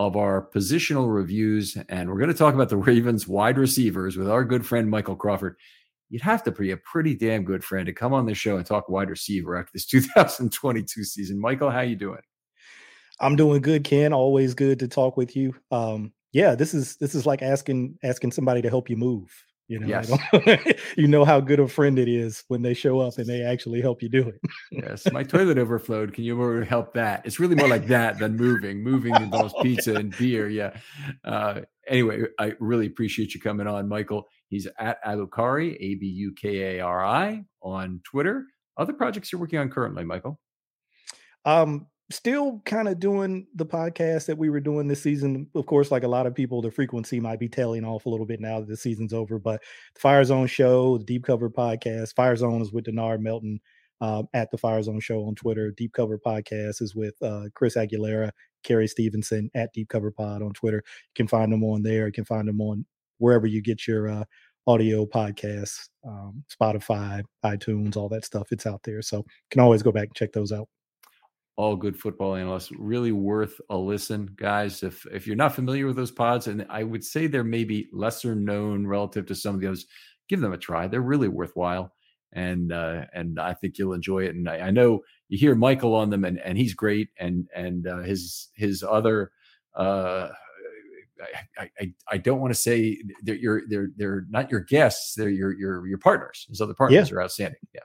of our positional reviews, and we're going to talk about the Ravens wide receivers with our good friend Michael Crawford. You'd have to be a pretty damn good friend to come on the show and talk wide receiver after this 2022 season. Michael, how you doing? I'm doing good, Ken. Always good to talk with you. Um, yeah, this is this is like asking asking somebody to help you move. You know, yes. you know how good a friend it is when they show up and they actually help you do it. yes, my toilet overflowed. Can you help that? It's really more like that than moving. Moving involves pizza and beer. Yeah. Uh, anyway, I really appreciate you coming on, Michael. He's at Abukari, A B U K A R I, on Twitter. Other projects you're working on currently, Michael? Um, still kind of doing the podcast that we were doing this season. Of course, like a lot of people, the frequency might be tailing off a little bit now that the season's over. But the Fire Zone show, the Deep Cover podcast, Fire Zone is with Denard Melton um, at the Fire Zone show on Twitter. Deep Cover podcast is with uh, Chris Aguilera, Carrie Stevenson at Deep Cover Pod on Twitter. You can find them on there. You can find them on wherever you get your uh, audio podcasts, um, Spotify, iTunes, all that stuff. It's out there. So you can always go back and check those out all good football analysts. Really worth a listen, guys. If if you're not familiar with those pods, and I would say they're maybe lesser known relative to some of the others, give them a try. They're really worthwhile, and uh, and I think you'll enjoy it. And I, I know you hear Michael on them, and and he's great, and and uh, his his other. Uh, I, I, I don't want to say they're you're they're they're not your guests they're your your your partners his other partners yeah. are outstanding yeah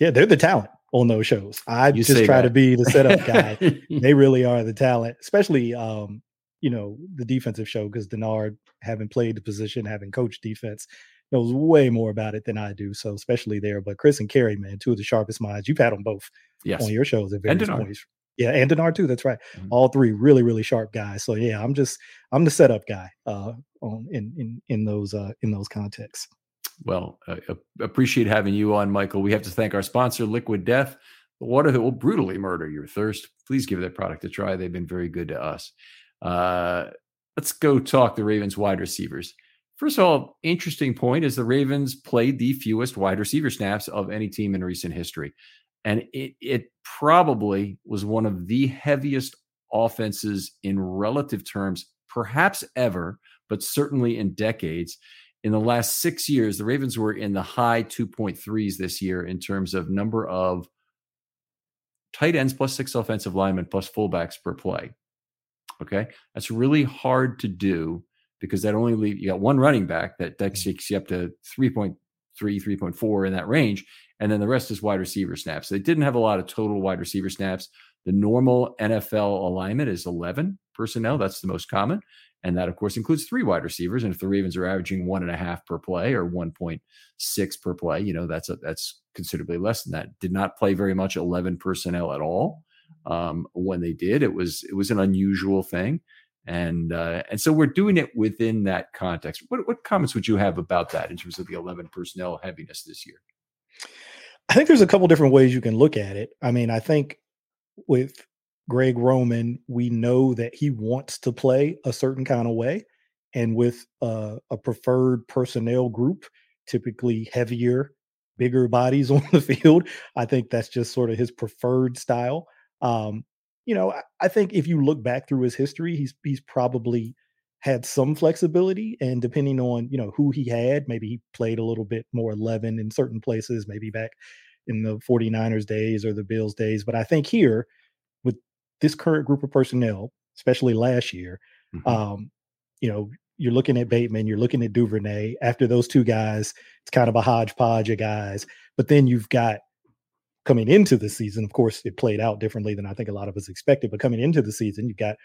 yeah they're the talent on those shows. I you just try that. to be the setup guy. they really are the talent, especially um, you know, the defensive show because Denard, having played the position, having coached defense, knows way more about it than I do. So especially there. But Chris and Carrie, man, two of the sharpest minds. You've had them both yes. on your shows at various points. Yeah, and Denard too. That's right. Mm-hmm. All three really, really sharp guys. So yeah, I'm just I'm the setup guy uh, on in in in those uh, in those contexts. Well, uh, appreciate having you on, Michael. We have to thank our sponsor, Liquid Death, the water that will brutally murder your thirst. Please give that product a try. They've been very good to us. Uh, let's go talk the Ravens wide receivers. First of all, interesting point is the Ravens played the fewest wide receiver snaps of any team in recent history. And it, it probably was one of the heaviest offenses in relative terms, perhaps ever, but certainly in decades. In the last six years, the Ravens were in the high 2.3s this year in terms of number of tight ends plus six offensive linemen plus fullbacks per play. Okay. That's really hard to do because that only leave you got one running back that that mm-hmm. takes you up to 3.3, 3.4 in that range. And then the rest is wide receiver snaps. They didn't have a lot of total wide receiver snaps. The normal NFL alignment is 11 personnel. That's the most common. And that, of course, includes three wide receivers. And if the Ravens are averaging one and a half per play or 1.6 per play, you know, that's a, that's considerably less than that. Did not play very much 11 personnel at all. Um, when they did, it was it was an unusual thing, and uh, and so we're doing it within that context. What what comments would you have about that in terms of the 11 personnel heaviness this year? I think there's a couple different ways you can look at it. I mean, I think with Greg Roman, we know that he wants to play a certain kind of way. And with uh, a preferred personnel group, typically heavier, bigger bodies on the field, I think that's just sort of his preferred style. Um, you know, I, I think if you look back through his history, he's he's probably had some flexibility and depending on you know who he had maybe he played a little bit more 11 in certain places maybe back in the 49ers days or the bills days but i think here this current group of personnel especially last year mm-hmm. um you know you're looking at bateman you're looking at duvernay after those two guys it's kind of a hodgepodge of guys but then you've got coming into the season, of course, it played out differently than I think a lot of us expected. But coming into the season, you've got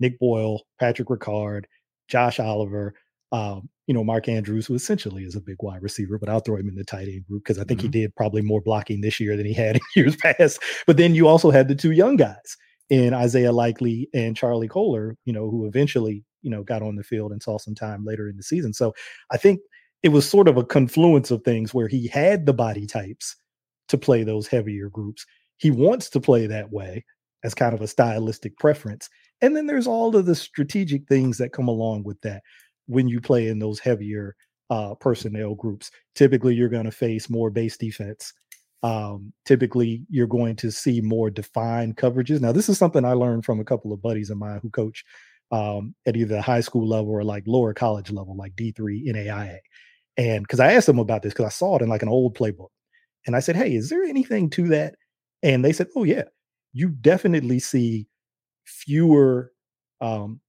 Nick Boyle, Patrick Ricard, Josh Oliver, um, you know, Mark Andrews, who essentially is a big wide receiver, but I'll throw him in the tight end group because I think mm-hmm. he did probably more blocking this year than he had in years past. But then you also had the two young guys in Isaiah Likely and Charlie Kolar, you know, who eventually, you know, got on the field and saw some time later in the season. So I think it was sort of a confluence of things where he had the body types to play those heavier groups. He wants to play that way as kind of a stylistic preference. And then there's all of the strategic things that come along with that when you play in those heavier uh, personnel groups. Typically, you're going to face more base defense. Um, typically, you're going to see more defined coverages. Now, this is something I learned from a couple of buddies of mine who coach um, at either the high school level or like lower college level, like D3 NAIA. And because I asked them about this because I saw it in like an old playbook. And I said, Hey, is there anything to that? And they said, Oh, yeah, you definitely see fewer um,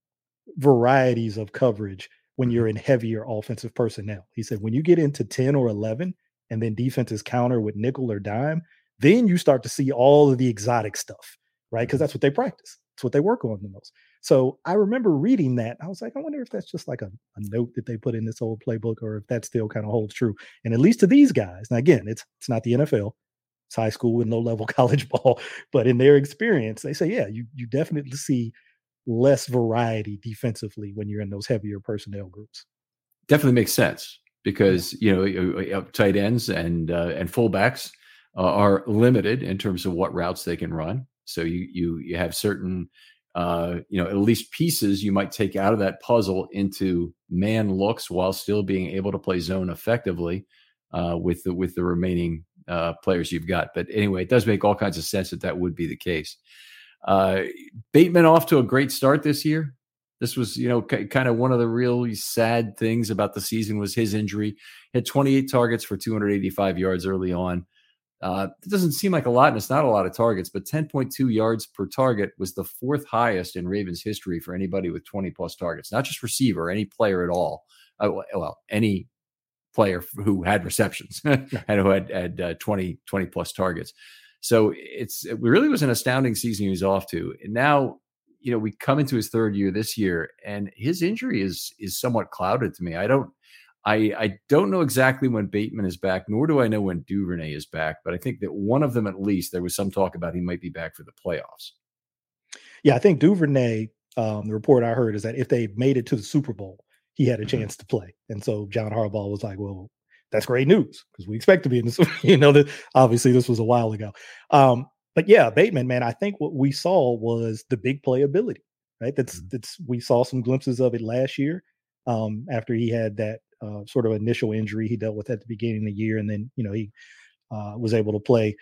varieties of coverage when you're mm-hmm. in heavier offensive personnel. He said, When you get into 10 or 11 and then defenses counter with nickel or dime, then you start to see all of the exotic stuff, right? Because mm-hmm. that's what they practice, it's what they work on the most. So I remember reading that. I was like, I wonder if that's just like a, a note that they put in this old playbook or if that still kind of holds true. And at least to these guys, now again, it's it's not the NFL, it's high school and low level college ball, but in their experience, they say, yeah, you you definitely see less variety defensively when you're in those heavier personnel groups. Definitely makes sense because you know tight ends and uh, and fullbacks uh, are limited in terms of what routes they can run. So you you you have certain uh, you know, at least pieces you might take out of that puzzle into man looks while still being able to play zone effectively uh, with the with the remaining uh, players you've got. But anyway, it does make all kinds of sense that that would be the case. Uh, Bateman off to a great start this year. This was, you know, k- kind of one of the really sad things about the season was his injury. He had 28 targets for 285 yards early on. Uh, it doesn't seem like a lot, and it's not a lot of targets, but 10.2 yards per target was the fourth highest in Ravens history for anybody with 20 plus targets, not just receiver, any player at all. Uh, well, any player who had receptions and who had, had uh, 20, 20 plus targets. So it's it really was an astounding season he was off to. And now, you know, we come into his third year this year, and his injury is is somewhat clouded to me. I don't I, I don't know exactly when Bateman is back, nor do I know when Duvernay is back, but I think that one of them at least, there was some talk about he might be back for the playoffs. Yeah, I think Duvernay. Um, the report I heard is that if they made it to the Super Bowl, he had a mm-hmm. chance to play, and so John Harbaugh was like, "Well, that's great news because we expect to be in this." you know, that obviously this was a while ago. Um, but yeah, Bateman, man, I think what we saw was the big playability. Right, that's mm-hmm. that's we saw some glimpses of it last year um, after he had that uh, sort of initial injury he dealt with at the beginning of the year, and then you know he uh, was able to play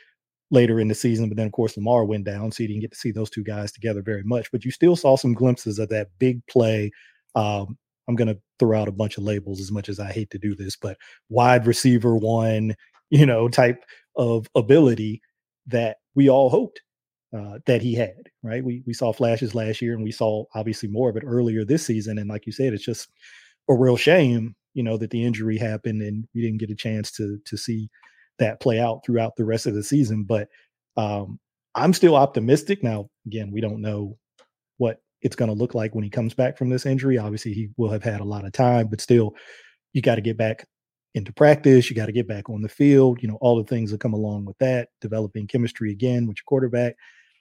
later in the season. But then, of course, Lamar went down, so you didn't get to see those two guys together very much. But you still saw some glimpses of that big play. Um, I'm going to throw out a bunch of labels as much as I hate to do this, but wide receiver one, you know, type of ability that we all hoped uh, that he had. Right? We we saw flashes last year, and we saw obviously more of it earlier this season. And like you said, it's just a real shame, you know, that the injury happened and we didn't get a chance to to see that play out throughout the rest of the season. But um, I'm still optimistic. Now, again, we don't know what it's going to look like when he comes back from this injury. Obviously, he will have had a lot of time, but still, you got to get back into practice. You got to get back on the field. You know, all the things that come along with that, developing chemistry again with your quarterback,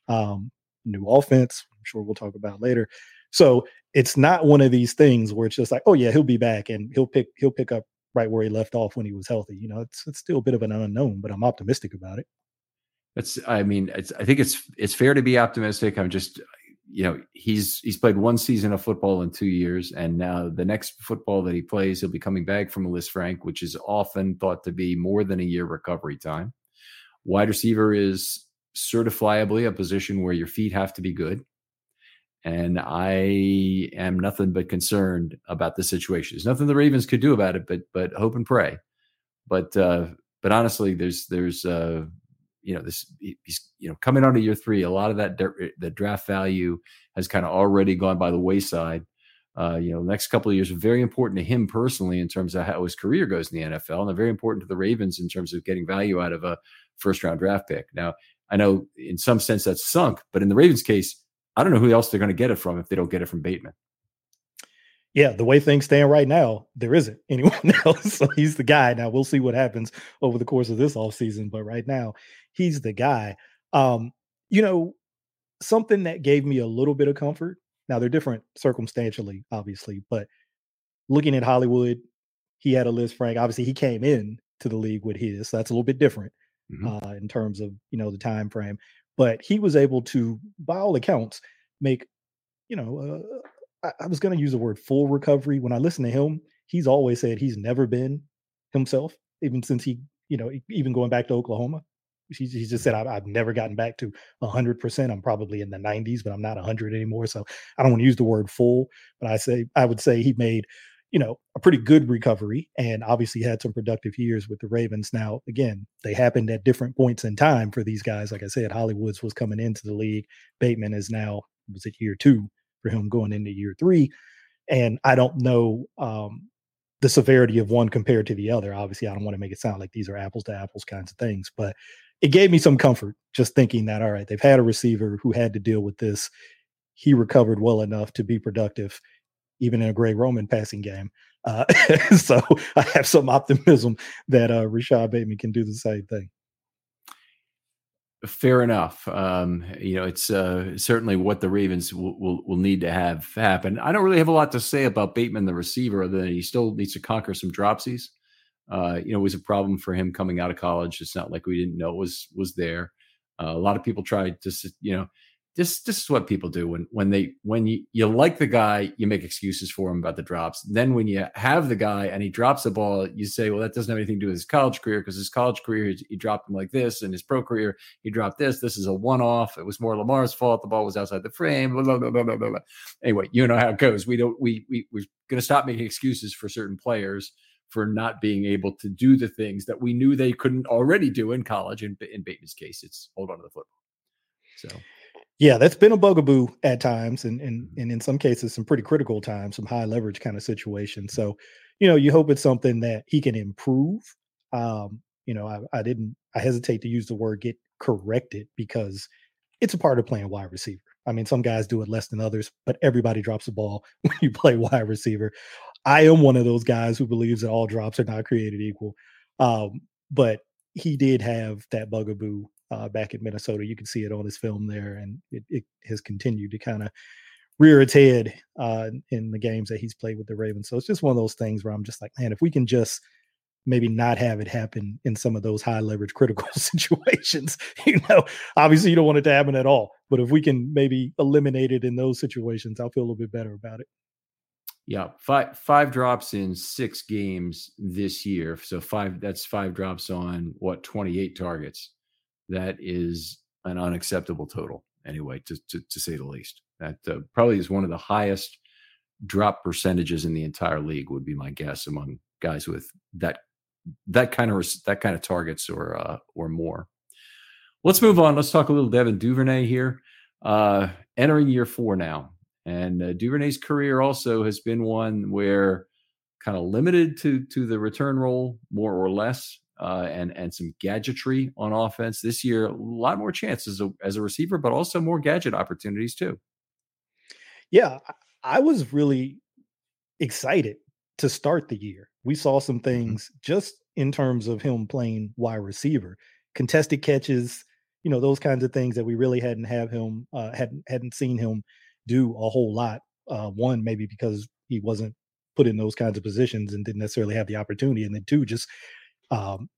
um, new offense. I'm sure we'll talk about later. So it's not one of these things where it's just like, oh yeah, he'll be back and he'll pick he'll pick up right where he left off when he was healthy. You know, it's it's still a bit of an unknown, but I'm optimistic about it. It's I mean, I think it's it's fair to be optimistic. I'm just you know, he's he's played one season of football in two years, and now the next football that he plays, he'll be coming back from a Lisfranc, which is often thought to be more than a year recovery time. Wide receiver is certifiably a position where your feet have to be good and I am nothing but concerned about the situation. There's nothing the Ravens could do about it, but but hope and pray. But uh, but honestly, there's there's uh, you know this he's you know coming on to year three. A lot of that the draft value has kind of already gone by the wayside. Uh, you know, next couple of years are very important to him personally in terms of how his career goes in the NFL, and they're very important to the Ravens in terms of getting value out of a first round draft pick. Now, I know in some sense that's sunk, but in the Ravens' case I don't know who else they're going to get it from if they don't get it from Bateman. Yeah, the way things stand right now, there isn't anyone else. so he's the guy. Now we'll see what happens over the course of this off season, but right now he's the guy. Um, you know, something that gave me a little bit of comfort. Now they're different circumstantially, obviously, but looking at Hollywood, he had a Lisfranc. Obviously, he came in to the league with his. So that's a little bit different mm-hmm. uh, in terms of you know the time frame but he was able to, by all accounts, make, you know, uh, I, I was going to use the word full recovery. When I listen to him, he's always said he's never been himself, even since he, you know, even going back to Oklahoma. He, he just said, I've, I've never gotten back to 100%. I'm probably in the 90s, but I'm not 100 anymore. So I don't want to use the word full, but I say, I would say he made you know, a pretty good recovery and obviously had some productive years with the Ravens. Now, again, they happened at different points in time for these guys. Like I said, Hollywoods was coming into the league. Bateman is now, was it year two for him going into year three? And I don't know um, the severity of one compared to the other. Obviously, I don't want to make it sound like these are apples to apples kinds of things, but it gave me some comfort just thinking that, all right, they've had a receiver who had to deal with this. He recovered well enough to be productive even in a Greg Roman passing game. Uh, so I have some optimism that uh, Rashod Bateman can do the same thing. Fair enough. Um, you know, it's uh, certainly what the Ravens will, will, will need to have happen. I don't really have a lot to say about Bateman, the receiver, other than he still needs to conquer some dropsies. Uh, you know, it was a problem for him coming out of college. It's not like we didn't know it was was there. Uh, a lot of people tried to, you know, this this is what people do when when they when you you like the guy you make excuses for him about the drops. Then when you have the guy and he drops the ball you say well that doesn't have anything to do with his college career because his college career he, he dropped him like this and his pro career. He dropped this. This is a one-off. It was more lamar's fault. The ball was outside the frame. Blah, blah, blah, blah, blah, blah. anyway you know how it goes. We don't we, we we're to stop making excuses for certain players for not being able to do the things that we knew they couldn't already do in college in, in bateman's case it's hold on to the football so yeah, that's been a bugaboo at times, and and and in some cases, some pretty critical times, some high leverage kind of situations. So, you know, you hope it's something that he can improve. Um, you know, I, I didn't, I hesitate to use the word get corrected because it's a part of playing wide receiver. I mean, some guys do it less than others, but everybody drops the ball when you play wide receiver. I am one of those guys who believes that all drops are not created equal. Um, but he did have that bugaboo uh, back in Minnesota. You can see it on his film there, and it, it has continued to kind of rear its head uh, in the games that he's played with the Ravens. So it's just one of those things where I'm just like, man, if we can just maybe not have it happen in some of those high leverage critical situations, you know, obviously you don't want it to happen at all. But if we can maybe eliminate it in those situations, I'll feel a little bit better about it. Yeah, five five drops in six games this year. So five that's five drops on what 28 targets. That is an unacceptable total anyway, to to, to say the least. That uh, probably is one of the highest drop percentages in the entire league. Would be my guess among guys with that that kind of that kind of targets or uh, or more. Let's move on. Let's talk a little Devin Duvernay here. Uh, entering year four now, and uh, Duvernay's career also has been one where kind of limited to to the return role more or less uh, and and some gadgetry on offense this year. A lot more chances as a, as a receiver, but also more gadget opportunities too. Yeah, I was really excited to start the year. We saw some mm-hmm. things mm-hmm. just in terms of him playing wide receiver, contested catches, you know, those kinds of things that we really hadn't have him uh, hadn't hadn't seen him do a whole lot. Uh, one maybe because he wasn't put in those kinds of positions and didn't necessarily have the opportunity, and then two just um,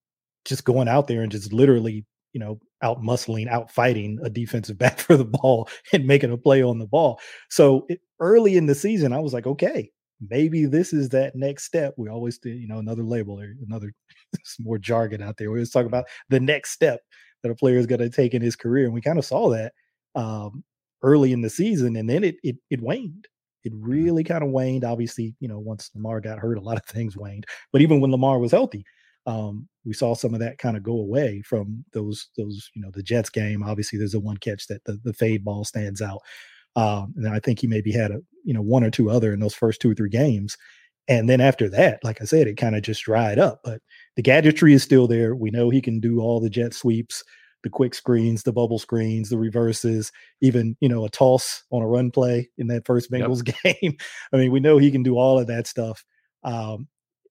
just going out there and just literally you know out muscling, out fighting a defensive back for the ball and making a play on the ball. So it, early in the season, I was like, okay, maybe this is that next step. We always do, you know, another label or another more jargon out there. We always talk about the next step that a player is going to take in his career, and we kind of saw that um, early in the season, and then it it, it waned. It mm-hmm. really kind of waned. Obviously, you know, once Lamar got hurt, a lot of things waned. But even when Lamar was healthy, um, we saw some of that kind of go away from those those you know the Jets game. Obviously, there's a one catch that the, the fade ball stands out, um, and I think he maybe had a you know one or two other in those first two or three games. And then after that, like I said, it kind of just dried up. But the gadgetry is still there. We know he can do all the jet sweeps, the quick screens, the bubble screens, the reverses, even you know a toss on a run play in that first Bengals yep. game. I mean, we know he can do all of that stuff. Um,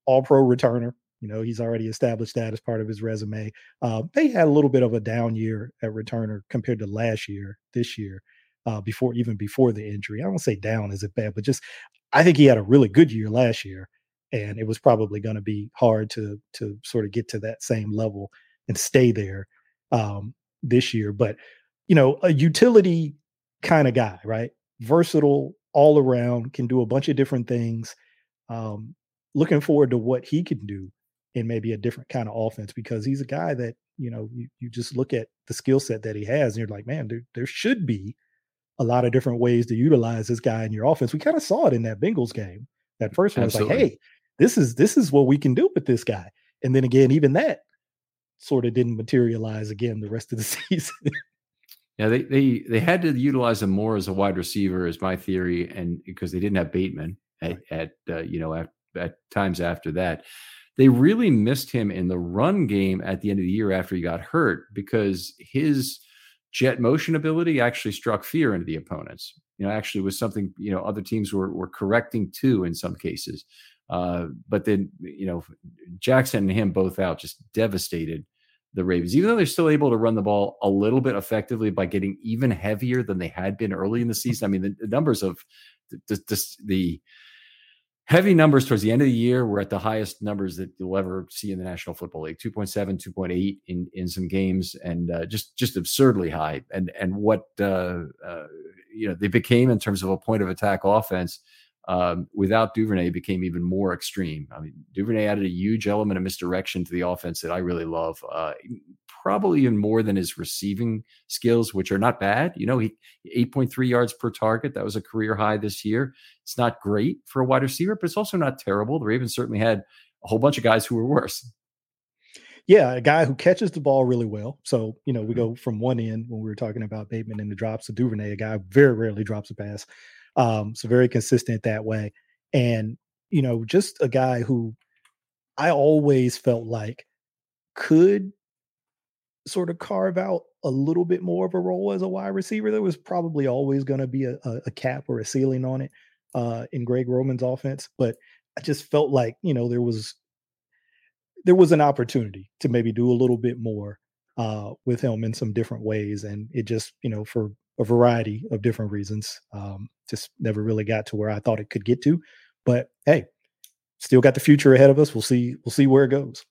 all pro returner. You know, he's already established that as part of his resume. Uh, they had a little bit of a down year at returner compared to last year, this year, uh, before even before the injury. I don't say down is it bad, but just I think he had a really good year last year, and it was probably going to be hard to to sort of get to that same level and stay there um, this year. But you know, a utility kind of guy, right? Versatile all around, can do a bunch of different things. Um, looking forward to what he can do in maybe a different kind of offense because he's a guy that you know you, you just look at the skill set that he has and you're like man there, there should be a lot of different ways to utilize this guy in your offense we kind of saw it in that bengals game that first one was like hey this is this is what we can do with this guy and then again even that sort of didn't materialize again the rest of the season yeah they they they had to utilize him more as a wide receiver is my theory and because they didn't have bateman at, at uh, you know at, at times after that they really missed him in the run game at the end of the year after he got hurt because his jet motion ability actually struck fear into the opponents. You know, actually was something you know other teams were were correcting too in some cases. Uh, but then you know Jackson and him both out just devastated the Ravens, even though they're still able to run the ball a little bit effectively by getting even heavier than they had been early in the season. I mean, the, the numbers of the, the, the heavy numbers towards the end of the year were at the highest numbers that you'll ever see in the National Football League 2.7 2.8 in in some games and uh, just just absurdly high and and what uh, uh, you know they became in terms of a point of attack offense um, without Duvernay became even more extreme. I mean, Duvernay added a huge element of misdirection to the offense that I really love. Uh, probably even more than his receiving skills, which are not bad. You know, he 8.3 yards per target. That was a career high this year. It's not great for a wide receiver, but it's also not terrible. The Ravens certainly had a whole bunch of guys who were worse. Yeah, a guy who catches the ball really well. So, you know, we mm-hmm. go from one end when we were talking about Bateman and the drops to Duvernay, a guy very rarely drops a pass. Um, so very consistent that way. And, you know, just a guy who I always felt like could sort of carve out a little bit more of a role as a wide receiver. There was probably always going to be a, a, a, cap or a ceiling on it uh, in Greg Roman's offense, but I just felt like you know there was there was an opportunity to maybe do a little bit more uh, with him in some different ways, and it just you know for a variety of different reasons, um, just never really got to where I thought it could get to. But hey, still got the future ahead of us. We'll see. We'll see where it goes.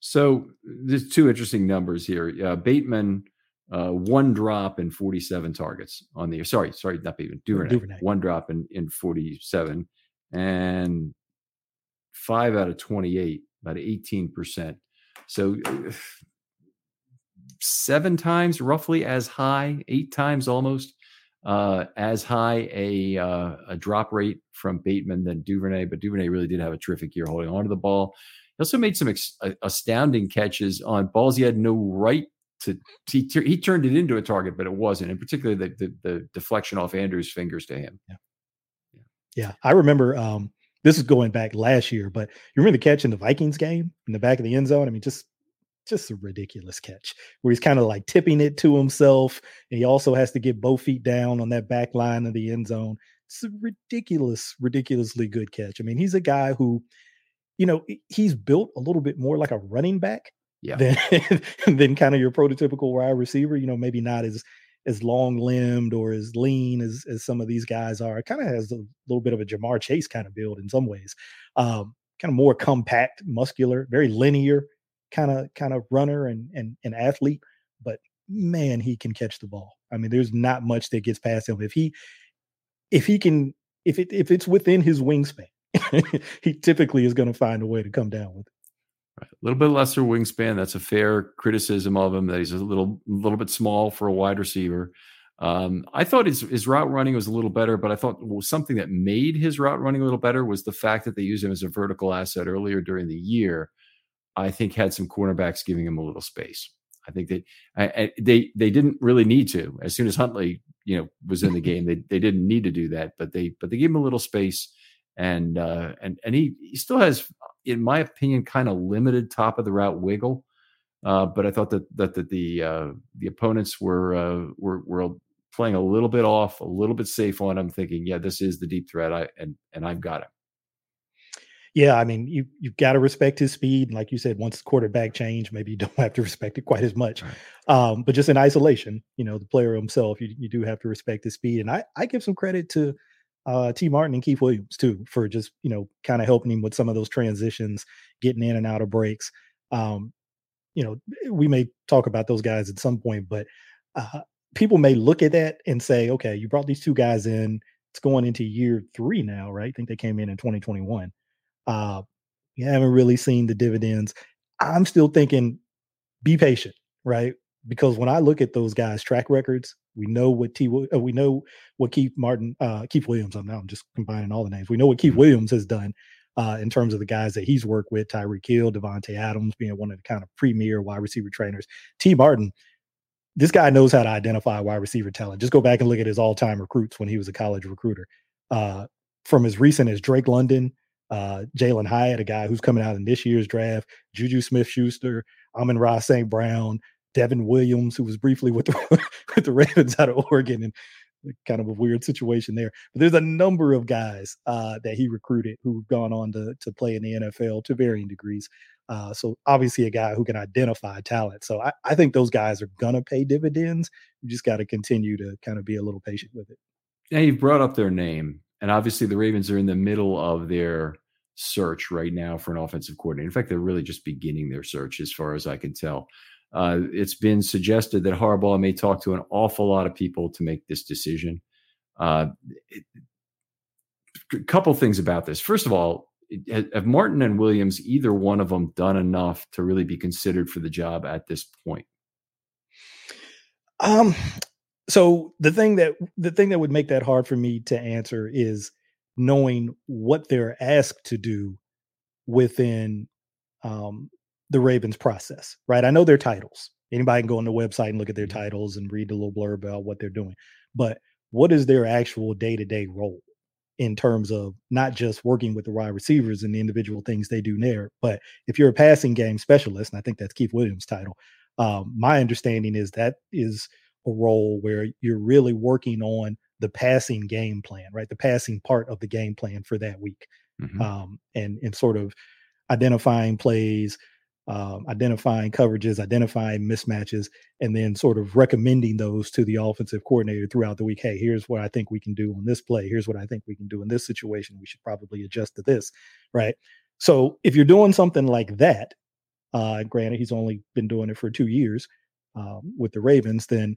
So there's two interesting numbers here. Uh, Bateman, uh, one drop in 47 targets on the year. Sorry, sorry, not Bateman. Duvernay, Duvernay. One drop in in 47, and five out of 28, about 18 percent. So seven times roughly as high, eight times almost uh, as high a uh, a drop rate from Bateman than Duvernay, but Duvernay really did have a terrific year holding onto the ball. He also made some ex- astounding catches on balls he had no right to. He, he turned it into a target, but it wasn't, and particularly the, the, the deflection off Andrews' fingers to him. Yeah, yeah. yeah. I remember. Um, this is going back last year, but you remember the catch in the Vikings game in the back of the end zone? I mean, just just a ridiculous catch where he's kind of like tipping it to himself. And he also has to get both feet down on that back line of the end zone. It's a ridiculous, ridiculously good catch. I mean, he's a guy who, you know, he's built a little bit more like a running back yeah. than, than kind of your prototypical wide receiver. You know, maybe not as as long limbed or as lean as, as some of these guys are. It kind of has a little bit of a Ja'Marr Chase kind of build in some ways. Um, kind of more compact, muscular, very linear kind of kind of runner and and and athlete, but man, he can catch the ball. I mean, there's not much that gets past him. If he if he can if it if it's within his wingspan, he typically is going to find a way to come down with it. Right. A little bit lesser wingspan. That's a fair criticism of him that he's a little little bit small for a wide receiver. Um, I thought his his route running was a little better, but I thought something that made his route running a little better was the fact that they used him as a vertical asset earlier during the year. I think had some cornerbacks giving him a little space. I think that I, they they didn't really need to. As soon as Huntley, you know, was in the game, they they didn't need to do that, but they but they gave him a little space, and uh, and and he he still has, in my opinion, kind of limited top of the route wiggle. Uh, but I thought that that, that the uh, the opponents were uh, were were playing a little bit off, a little bit safe on him, thinking, yeah, this is the deep threat, I and and I've got him yeah, I mean, you you've got to respect his speed. And like you said, once the quarterback change, maybe you don't have to respect it quite as much. Right. Um, but just in isolation, you know, the player himself, you, you do have to respect his speed. And I, I give some credit to uh, Tee Martin and Keith Williams too for just you know kind of helping him with some of those transitions, getting in and out of breaks. Um, you know, we may talk about those guys at some point, but uh, people may look at that and say, okay, you brought these two guys in. It's going into year three now, right? I think they came in in 2021. Uh, you haven't really seen the dividends. I'm still thinking, be patient, right? Because when I look at those guys' track records, we know what T. Uh, we know what Keith Martin, uh, Keith Williams. I'm now I'm just combining all the names. We know what Keith mm-hmm. Williams has done uh, in terms of the guys that he's worked with. Tyreek Hill, Davante Adams, being one of the kind of premier wide receiver trainers. Tee Martin, this guy knows how to identify wide receiver talent. Just go back and look at his all-time recruits when he was a college recruiter. Uh, from as recent as Drake London uh, Jalin Hyatt, a guy who's coming out in this year's draft, Juju Smith Schuster, Amon-Ra St. Brown, Devon Williams, who was briefly with the, with the Ravens out of Oregon and kind of a weird situation there. But there's a number of guys uh, that he recruited who've gone on to, to play in the NFL to varying degrees. Uh, so obviously a guy who can identify talent. So I, I think those guys are gonna pay dividends. You just got to continue to kind of be a little patient with it. Yeah, you've brought up their name and obviously the Ravens are in the middle of their search right now for an offensive coordinator. In fact, they're really just beginning their search, as far as I can tell. Uh, it's been suggested that Harbaugh may talk to an awful lot of people to make this decision. Uh, a couple things about this. First of all, have Martin and Williams either one of them done enough to really be considered for the job at this point? Um, so the thing that the thing that would make that hard for me to answer is knowing what they're asked to do within um, the Ravens process, right? I know their titles. Anybody can go on the website and look at their mm-hmm. titles and read a little blurb about what they're doing. But what is their actual day to day role in terms of not just working with the wide receivers and the individual things they do there, but if you're a passing game specialist, and I think that's Keith Williams' title, um, my understanding is that is a role where you're really working on the passing game plan, right? The passing part of the game plan for that week, mm-hmm. um, and and sort of identifying plays, um, identifying coverages, identifying mismatches, and then sort of recommending those to the offensive coordinator throughout the week. Hey, here's what I think we can do on this play. Here's what I think we can do in this situation. We should probably adjust to this, right? So if you're doing something like that, uh, granted, he's only been doing it for two years um, with the Ravens, then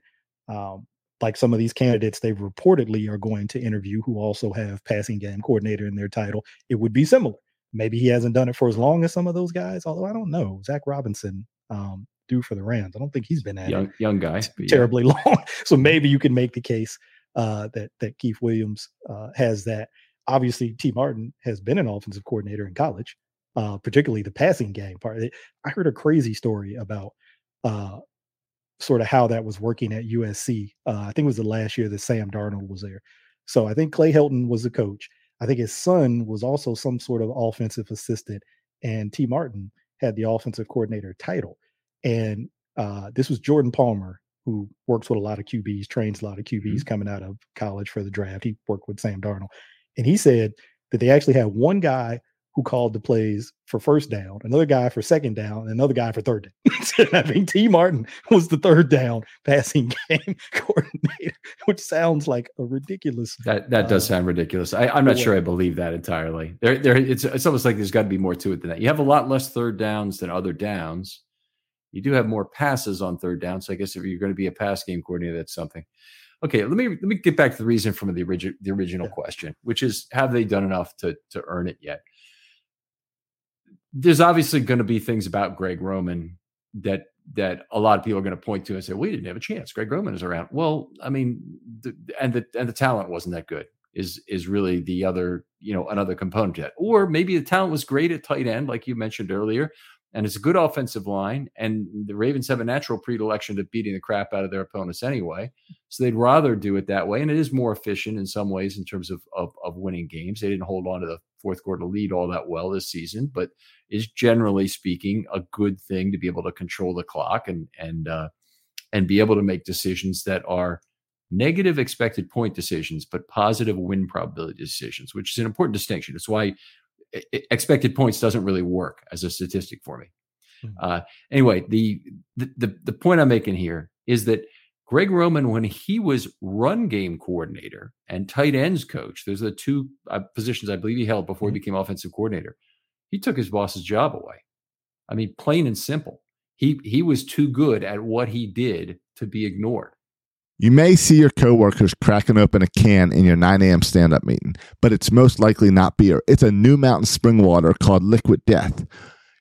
um, like some of these candidates they reportedly are going to interview who also have passing game coordinator in their title, it would be similar. Maybe he hasn't done it for as long as some of those guys, although I don't know. Zac Robinson, um, due for the Rams. I don't think he's been at young, young guy terribly yeah. long. So maybe you can make the case uh, that that Keith Williams uh, has that. Obviously, Tee Martin has been an offensive coordinator in college, uh, particularly the passing game part. I heard a crazy story about uh, sort of how that was working at USC. Uh, I think it was the last year that Sam Darnold was there. So I think Clay Helton was the coach. I think his son was also some sort of offensive assistant, and Tee Martin had the offensive coordinator title. And uh, this was Jordan Palmer, who works with a lot of QBs, trains a lot of QBs mm-hmm. coming out of college for the draft. He worked with Sam Darnold. And he said that they actually had one guy who called the plays for first down, another guy for second down, and another guy for third down. I think Tee Martin was the third down passing game coordinator, which sounds like a ridiculous. That that does uh, sound ridiculous. I, am not sure I believe that entirely. There, there. It's it's almost like there's got to be more to it than that. You have a lot less third downs than other downs. You do have more passes on third down. So I guess if you're going to be a pass game coordinator, that's something. Okay, let me let me get back to the reason from the original the original yeah. question, which is have they done enough to to earn it yet? There's obviously going to be things about Greg Roman that that a lot of people are going to point to and say, "We didn't have a chance. Greg Roman is around." Well, I mean, the, and the and the talent wasn't that good. Is is really the other you know another component that, or maybe the talent was great at tight end, like you mentioned earlier, and it's a good offensive line. And the Ravens have a natural predilection to beating the crap out of their opponents anyway. So they'd rather do it that way. And it is more efficient in some ways in terms of, of, of winning games. They didn't hold on to the fourth quarter lead all that well this season, but is generally speaking a good thing to be able to control the clock and, and, uh, and be able to make decisions that are negative expected point decisions, but positive win probability decisions, which is an important distinction. It's why expected points doesn't really work as a statistic for me. Mm-hmm. Uh, anyway, the, the the point I'm making here is that Greg Roman, when he was run game coordinator and tight ends coach, those are the two uh, positions I believe he held before mm-hmm. he became offensive coordinator. He took his boss's job away. I mean, plain and simple. He he was too good at what he did to be ignored. You may see your coworkers cracking open a can in your 9 a.m. stand up meeting, but it's most likely not beer. It's a new mountain spring water called Liquid Death.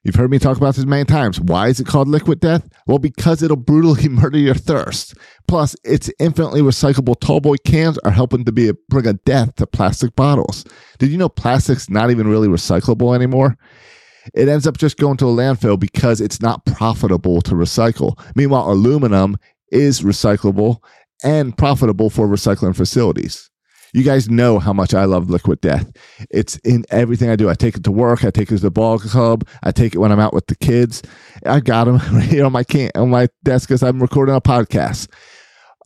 You've heard me talk about this many times. Why is it called Liquid Death? Well, because it'll brutally murder your thirst. Plus, its infinitely recyclable tallboy cans are helping to be a bring a death to plastic bottles. Did you know plastic's not even really recyclable anymore? It ends up just going to a landfill because it's not profitable to recycle. Meanwhile, aluminum is recyclable and profitable for recycling facilities. You guys know how much I love liquid death. It's in everything I do. I take it to work. I take it to the ball club. I take it when I'm out with the kids. I got them right here on my can on my desk as I'm recording a podcast.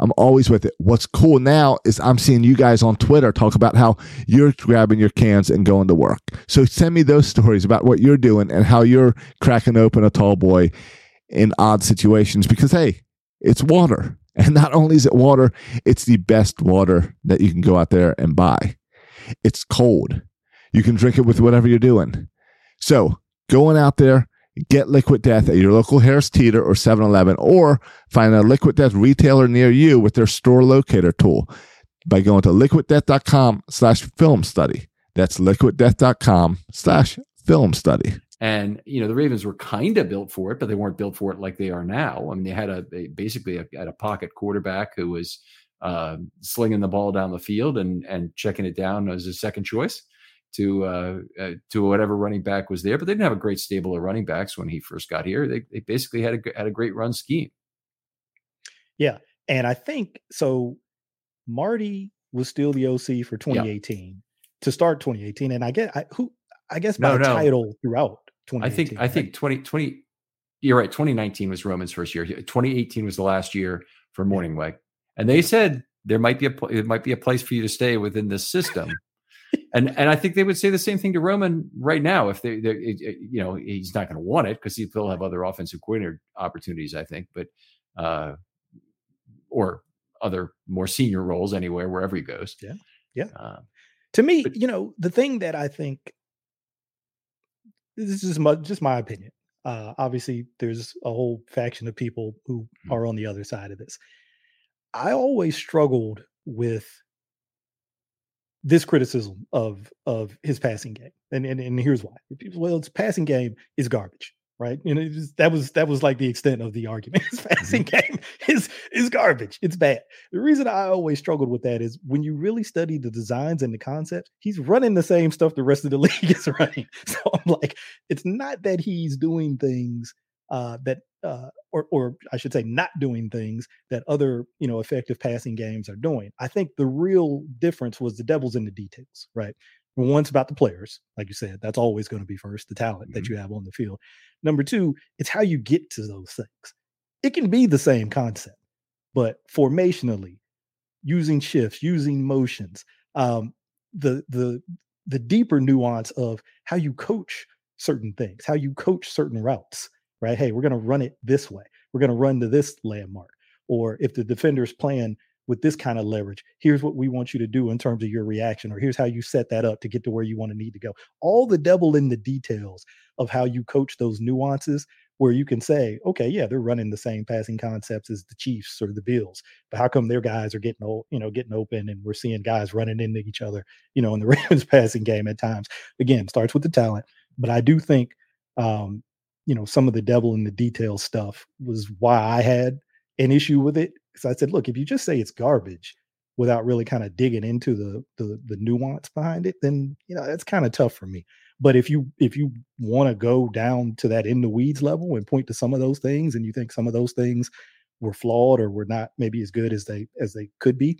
I'm always with it. What's cool now is I'm seeing you guys on Twitter talk about how you're grabbing your cans and going to work. So send me those stories about what you're doing and how you're cracking open a tall boy in odd situations because hey, it's water. And not only is it water, it's the best water that you can go out there and buy. It's cold. You can drink it with whatever you're doing. So going out there, get Liquid Death at your local Harris Teeter or 7-Eleven or find a Liquid Death retailer near you with their store locator tool by going to liquiddeath.com slash film study. That's liquiddeath.com slash film study. And you know the Ravens were kind of built for it, but they weren't built for it like they are now. I mean, they had a they basically a, had a pocket quarterback who was uh, slinging the ball down the field and and checking it down as a second choice to uh, uh, to whatever running back was there. But they didn't have a great stable of running backs when he first got here. They they basically had a had a great run scheme. Yeah, and I think so. Marty was still the OC for 2018 yeah. to start 2018, and I get I, who I guess by no, no. title throughout. I think I think 2020 you're right 2019 was Roman's first year. 2018 was the last year for Mornhinweg. And they said there might be a it might be a place for you to stay within this system. and and I think they would say the same thing to Roman right now if they, they you know, he's not going to want it because he'll have other offensive coordinator opportunities. I think, but uh, or other more senior roles anywhere wherever he goes. Yeah, yeah. Uh, to me, but, you know, the thing that I think this is my, just my opinion. Uh, obviously, there's a whole faction of people who mm-hmm. are on the other side of this. I always struggled with this criticism of of his passing game, and and, and here's why. Well, his passing game is garbage right? You know, just, that was that was like the extent of the argument. His passing mm-hmm. game is is garbage. It's bad. The reason I always struggled with that is when you really study the designs and the concepts, he's running the same stuff the rest of the league is running. So I'm like, it's not that he's doing things uh, that uh, or or I should say not doing things that other, you know, effective passing games are doing. I think the real difference was the devil's in the details, right? One's about the players, like you said, that's always going to be first, the talent mm-hmm. that you have on the field. Number two, it's how you get to those things. It can be the same concept, but formationally, using shifts, using motions, um, the the the deeper nuance of how you coach certain things, how you coach certain routes, right? Hey, we're going to run it this way. We're going to run to this landmark. Or if the defender's playing with this kind of leverage, here's what we want you to do in terms of your reaction, or here's how you set that up to get to where you want to need to go. All the devil in the details of how you coach those nuances where you can say, okay, yeah, they're running the same passing concepts as the Chiefs or the Bills, but how come their guys are getting old, you know, getting open and we're seeing guys running into each other, you know, in the Ravens passing game at times. Again, starts with the talent, but I do think um, you know, some of the devil in the detail stuff was why I had an issue with it. So I said, look, if you just say it's garbage without really kind of digging into the the, the nuance behind it, then you know that's kind of tough for me. But if you if you want to go down to that in the weeds level and point to some of those things, and you think some of those things were flawed or were not maybe as good as they as they could be,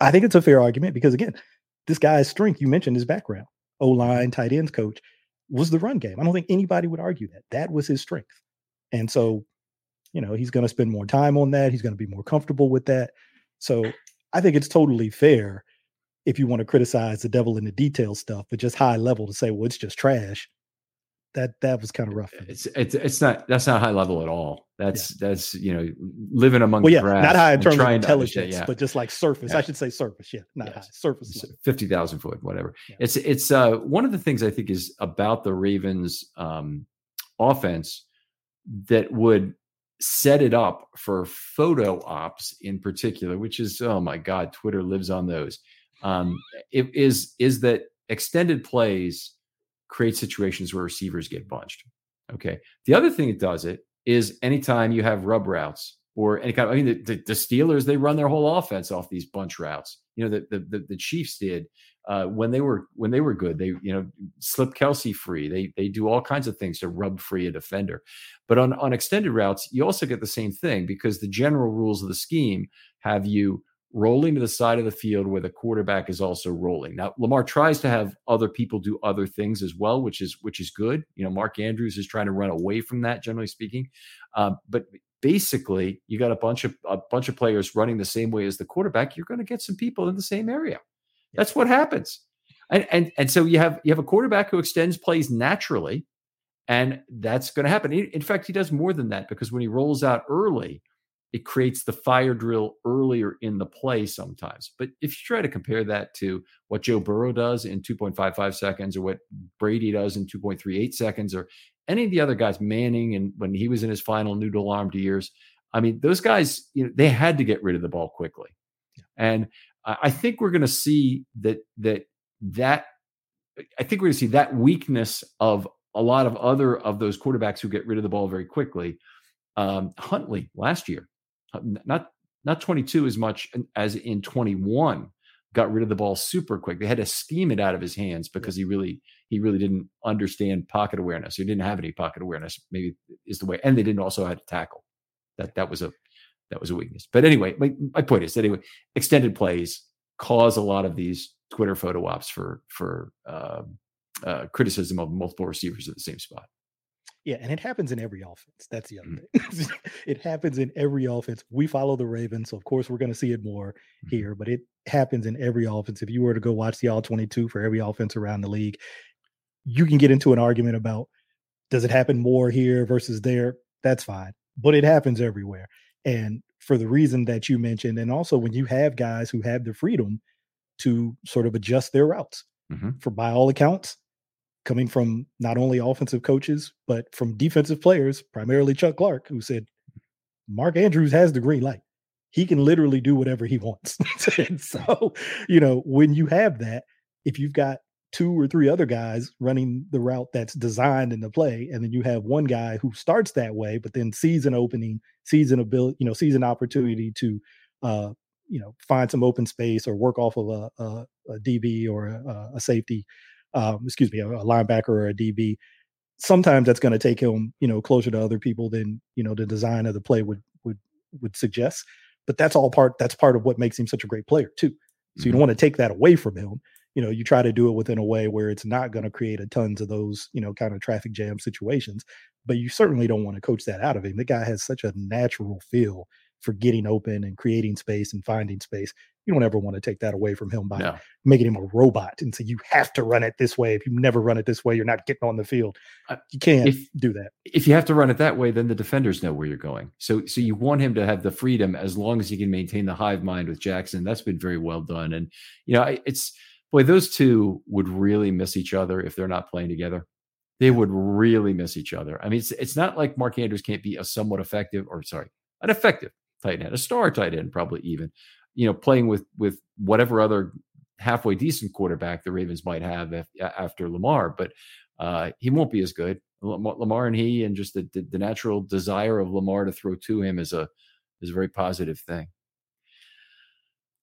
I think it's a fair argument because again, this guy's strength you mentioned his background, O line, mm-hmm. tight ends coach, was the run game. I don't think anybody would argue that that was his strength, and so you know he's going to spend more time on that. He's going to be more comfortable with that. So I think it's totally fair if you want to criticize the devil in the detail stuff, but just high level to say, well, it's just trash. That that was kind of rough. It's it's it's not that's not high level at all. That's yeah. that's you know living among well, yeah, grass not high in terms of intelligence, yeah. but just like surface. Yeah. I should say surface. Yeah, not yes. high surface. Fifty thousand foot, whatever. It's it's uh one of the things I think is about the Ravens um offense that would set it up for photo ops in particular, which is oh my god, Twitter lives on those um, it is is that extended plays create situations where receivers get bunched. Okay. The other thing it does it is anytime you have rub routes or any kind of, I mean, the, the, Steelers, they run their whole offense off these bunch routes. You know, the, the, the Chiefs did uh, when they were, when they were good, they, you know, slip Kelce free. They, they do all kinds of things to rub free a defender. But on, on extended routes, you also get the same thing because the general rules of the scheme have you rolling to the side of the field where the quarterback is also rolling. Now Lamar tries to have other people do other things as well, which is which is good. You know, Mark Andrews is trying to run away from that, generally speaking. Um, but basically, you got a bunch of a bunch of players running the same way as the quarterback. You're going to get some people in the same area. That's what happens. And and and so you have you have a quarterback who extends plays naturally, and that's going to happen. In fact, he does more than that because when he rolls out early it creates the fire drill earlier in the play sometimes. But if you try to compare that to what Joe Burrow does in 2.55 seconds or what Brady does in 2.38 seconds or any of the other guys, Manning and when he was in his final noodle armed years, I mean, those guys, you know, they had to get rid of the ball quickly. And I think we're going to see that that that I think we're going to see that weakness of a lot of other of those quarterbacks who get rid of the ball very quickly. Um, Huntley last year, not not 22 as much as in 21 got rid of the ball super quick. They had to steam it out of his hands because he really he really didn't understand pocket awareness. He didn't have any pocket awareness maybe is the way and they didn't also have to tackle. That that was a that was a weakness but anyway my, my point is anyway extended plays cause a lot of these twitter photo ops for for uh, uh, criticism of multiple receivers at the same spot Yeah, and it happens in every offense. That's the other Mm. thing. it happens in every offense. We follow the Ravens, so of course we're going to see it more Mhm. here, but it happens in every offense. If you were to go watch the all 22 for every offense around the league, you can get into an argument about does it happen more here versus there? That's fine, but it happens everywhere. And for the reason that you mentioned, and also when you have guys who have the freedom to sort of adjust their routes, Mhm. for by all accounts, coming from not only offensive coaches, but from defensive players, primarily Chuck Clark, who said, Mark Andrews has the green light. He can literally do whatever he wants. so, you know, when you have that, if you've got two or three other guys running the route that's designed in the play, and then you have one guy who starts that way, but then sees an opening, sees an ability, you know, sees an opportunity to, uh, you know, find some open space or work off of a, a, a DB or a, a safety, um, excuse me, a, a linebacker or a DB. Sometimes that's going to take him, you know, closer to other people than you know the design of the play would would would suggest. But that's all part. That's part of what makes him such a great player too. So you don't want to take that away from him. You know, you try to do it within a way where it's not going to create a tons of those, you know, kind of traffic jam situations. But you certainly don't want to coach that out of him. The guy has such a natural feel for getting open and creating space and finding space. You don't ever want to take that away from him by No. making him a robot and say you have to run it this way. If you never run it this way, you're not getting on the field. Uh, You can't if- do that. if you have to run it that way, then the defenders know where you're going. So, so you want him to have the freedom as long as he can maintain the hive mind with Jackson. That's been very well done. And you know, it's boy, those two would really miss each other if they're not playing together. They would really miss each other. I mean, it's it's not like Mark Andrews can't be a somewhat effective, or sorry, an effective tight end, a star tight end, probably even. You know, playing with with whatever other halfway decent quarterback the Ravens might have af- after Lamar, but uh, he won't be as good. Lamar, Lamar and he, and just the, the, the natural desire of Lamar to throw to him is a is a very positive thing.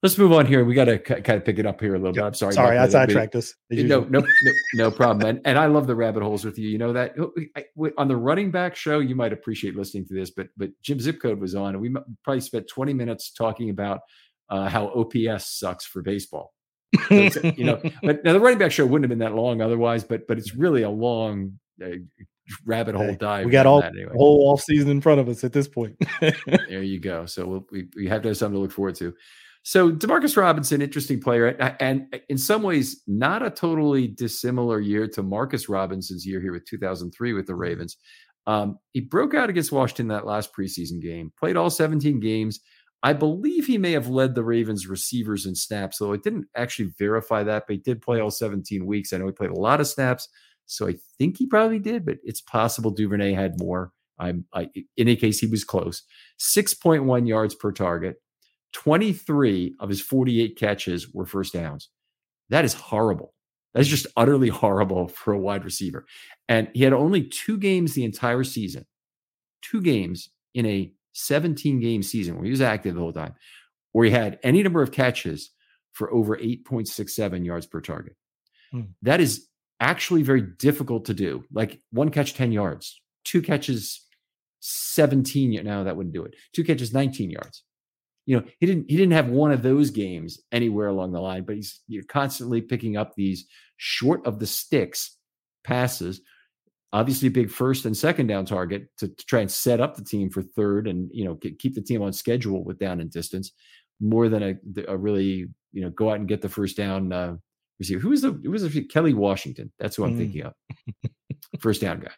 Let's move on here. We got to kind of pick it up here a little bit. I'm sorry. Sorry, I sidetracked us. no, no, no, no problem. And, and I love the rabbit holes with you. You know that I- on the running back show, you might appreciate listening to this, but but Jim Zipcode was on, and we probably spent 20 minutes talking about uh, how OPS sucks for baseball. You know, but now the running back show wouldn't have been that long otherwise, but but it's really a long uh, rabbit hole dive. we got all anyway. the whole off season in front of us at this point. There you go. So we'll, we we have to have something to look forward to. So Demarcus Robinson, interesting player, and in some ways not a totally dissimilar year to Marcus Robinson's year here with 2003 with the Ravens. Um, he broke out against Washington that last preseason game, played all 17 games. I believe he may have led the Ravens receivers in snaps, though I didn't actually verify that, but he did play all 17 weeks. I know he played a lot of snaps, so I think he probably did, but it's possible Duvernay had more. I'm I, in any case, he was close. 6.1 yards per target. 23 of his 48 catches were first downs. That is horrible. That's just utterly horrible for a wide receiver. And he had only two games the entire season, two games in a 17 game season where he was active the whole time, where he had any number of catches for over 8.67 yards per target. Hmm. That is actually very difficult to do. Like one catch, 10 yards, two catches, 17. y- No, that wouldn't do it. Two catches, 19 yards. You know, he didn't he didn't have one of those games anywhere along the line, but he's you're constantly picking up these short of the sticks passes. Obviously, a big first and second down target to, to try and set up the team for third, and you know keep the team on schedule with down and distance, more than a, a really you know go out and get the first down uh, receiver. Who was the who was the, Kelly Washington? That's who I'm Mm. thinking of. First down guy.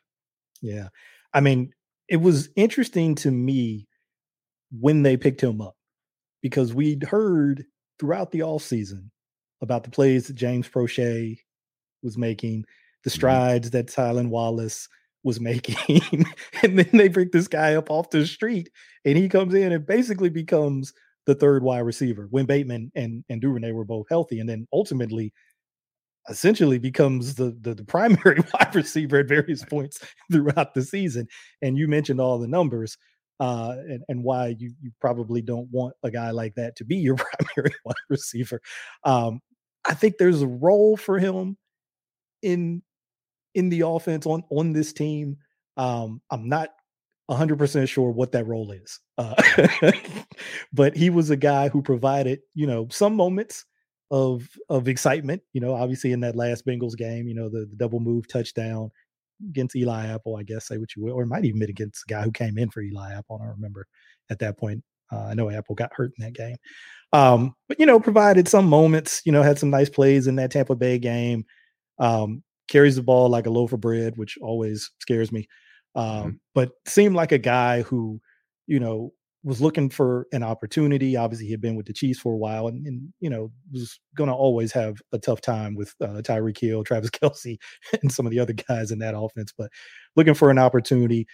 Yeah. I mean, it was interesting to me when they picked him up because we'd heard throughout the all season about the plays that James Proche was making, the Mhm. strides that Tylan Wallace was making. and then they pick this guy up off the street and he comes in and basically becomes the third wide receiver when Bateman and, and Duvernay were both healthy. And then ultimately essentially becomes the, the the primary wide receiver at various points throughout the season. And you mentioned all the numbers uh, and, and why you you probably don't want a guy like that to be your primary wide receiver. Um, I think there's a role for him in in the offense on on this team. Um, I'm not 100% sure what that role is. Uh, but he was a guy who provided, you know, some moments of of excitement, you know, obviously in that last Bengals game, you know, the, the double move touchdown. Against Eli Apple, I guess, say what you will, or it might even been against the guy who came in for Eli Apple. I don't remember at that point. Uh, I know Apple got hurt in that game. Um, but, you know, provided some moments, you know, had some nice plays in that Tampa Bay game. Um, carries the ball like a loaf of bread, which always scares me. Um, mm-hmm. But seemed like a guy who, you know, was looking for an opportunity. Obviously, he had been with the Chiefs for a while, and, and you know was going to always have a tough time with uh, Tyreek Hill, Travis Kelce, and some of the other guys in that offense. But looking for an opportunity,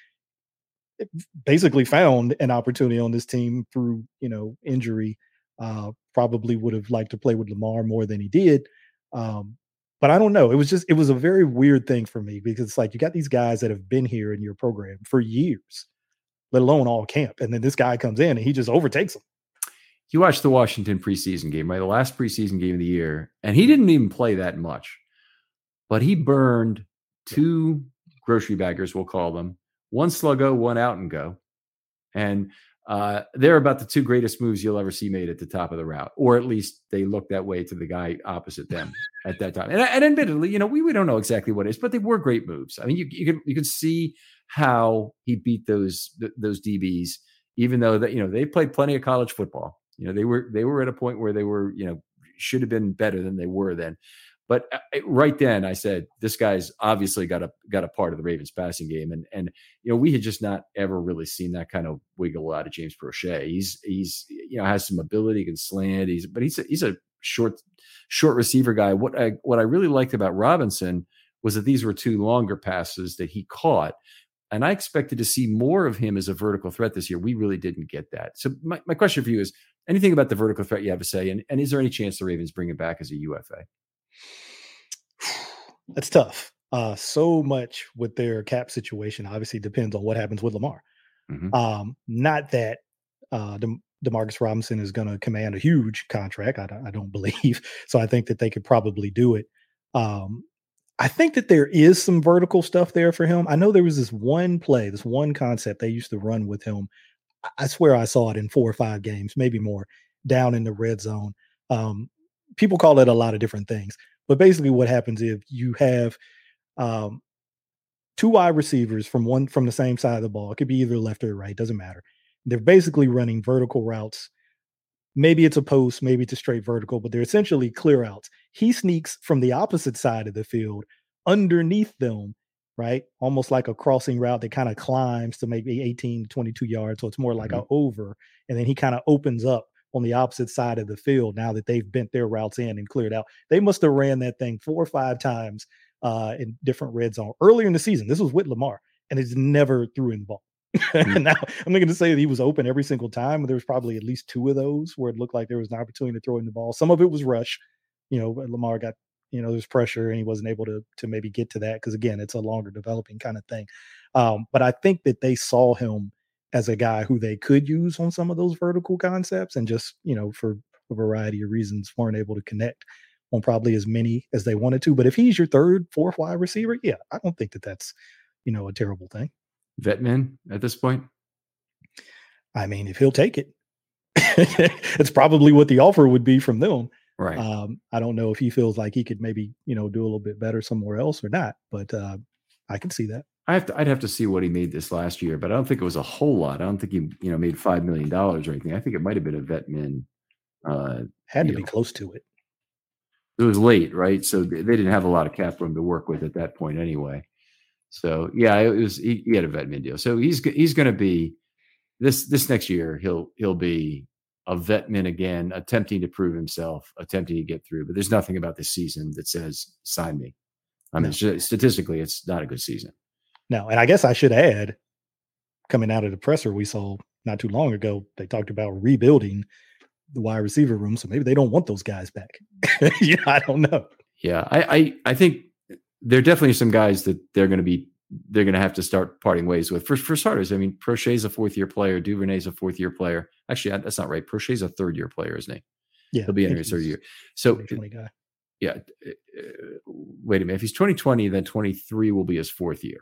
basically found an opportunity on this team through you know injury. Uh, probably would have liked to play with Lamar more than he did. Um, but I don't know. It was just it was a very weird thing for me because it's like you got these guys that have been here in your program for years let alone all camp. And then this guy comes in and he just overtakes him. You watched the Washington preseason game, right? The last preseason game of the year, and he didn't even play that much, but he burned two grocery baggers, we'll call them, one sluggo, one out and go. And uh, they're about the two greatest moves you'll ever see made at the top of the route, or at least they look that way to the guy opposite them at that time. And, and admittedly, you know, we, we don't know exactly what it is, but they were great moves. I mean, you you you could see how he beat those those DBs, even though that you know they played plenty of college football. You know, they were they were at a point where they were you know should have been better than they were then. But uh, right then, I said this guy's obviously got a got a part of the Ravens passing game, and and you know we had just not ever really seen that kind of wiggle out of James Proche. He's he's you know has some ability, can slant. He's but he's a, he's a short short receiver guy. What I what I really liked about Robinson was that these were two longer passes that he caught. And I expected to see more of him as a vertical threat this year. We really didn't get that. So my, my question for you is anything about the vertical threat you have to say? And, and is there any chance the Ravens bring it back as a UFA? That's tough. Uh, so much with their cap situation obviously depends on what happens with Lamar. Mm-hmm. Um, not that uh, De- Demarcus Robinson is going to command a huge contract. I don't, I don't believe. So I think that they could probably do it. Um, I think that there is some vertical stuff there for him. I know there was this one play, this one concept they used to run with him. I swear I saw it in four or five games, maybe more, down in the red zone. Um, people call it a lot of different things, but basically, what happens if you have um, two wide receivers from one from the same side of the ball? It could be either left or right, doesn't matter. They're basically running vertical routes. Maybe it's a post, maybe it's a straight vertical, but they're essentially clear outs. He sneaks from the opposite side of the field underneath them, right? Almost like a crossing route that kind of climbs to maybe 18 to 22 yards. So it's more like mm-hmm. an over. And then he kind of opens up on the opposite side of the field now that they've bent their routes in and cleared out. They must have ran that thing four or five times uh, in different red zone earlier in the season. This was with Lamar, and it's never threw in the ball. Mm-hmm. now I'm not going to say that he was open every single time, but there was probably at least two of those where it looked like there was an opportunity to throw in the ball. Some of it was rush, you know, Lamar got, you know, there's pressure and he wasn't able to to maybe get to that because again, it's a longer developing kind of thing. Um, but I think that they saw him as a guy who they could use on some of those vertical concepts and just, you know, for a variety of reasons weren't able to connect on probably as many as they wanted to. But if he's your third, fourth wide receiver, yeah, I don't think that that's, you know, a terrible thing. Vetman at this point? I mean, if he'll take it, it's probably what the offer would be from them. Right. Um, I don't know if he feels like he could maybe, you know, do a little bit better somewhere else or not, but uh, I can see that. I have to, I'd have to see what he made this last year, but I don't think it was a whole lot. I don't think he, you know, made five million dollars or anything. I think it might have been a vet min. Uh, Had to be know. close to it. It was late, right? So they didn't have a lot of cap room to work with at that point, anyway. So yeah, it was he, he had a vet min deal. So he's he's going to be this this next year. He'll he'll be a vet min again, attempting to prove himself, attempting to get through. But there's nothing about this season that says sign me. I mean, no. statistically, it's not a good season. No, and I guess I should add, coming out of the presser we saw not too long ago, they talked about rebuilding the wide receiver room. So maybe they don't want those guys back. yeah, I don't know. Yeah, I, I, I think there are definitely some guys that they're going to be they're going to have to start parting ways with. For for starters, I mean, Proche's a fourth year player, Duvernay's a fourth year player. Actually, that's not right. Proche's a third year player, isn't he? Yeah, he'll be in his third year. So, yeah. Uh, wait a minute. If he's 2020, then 23 will be his fourth year.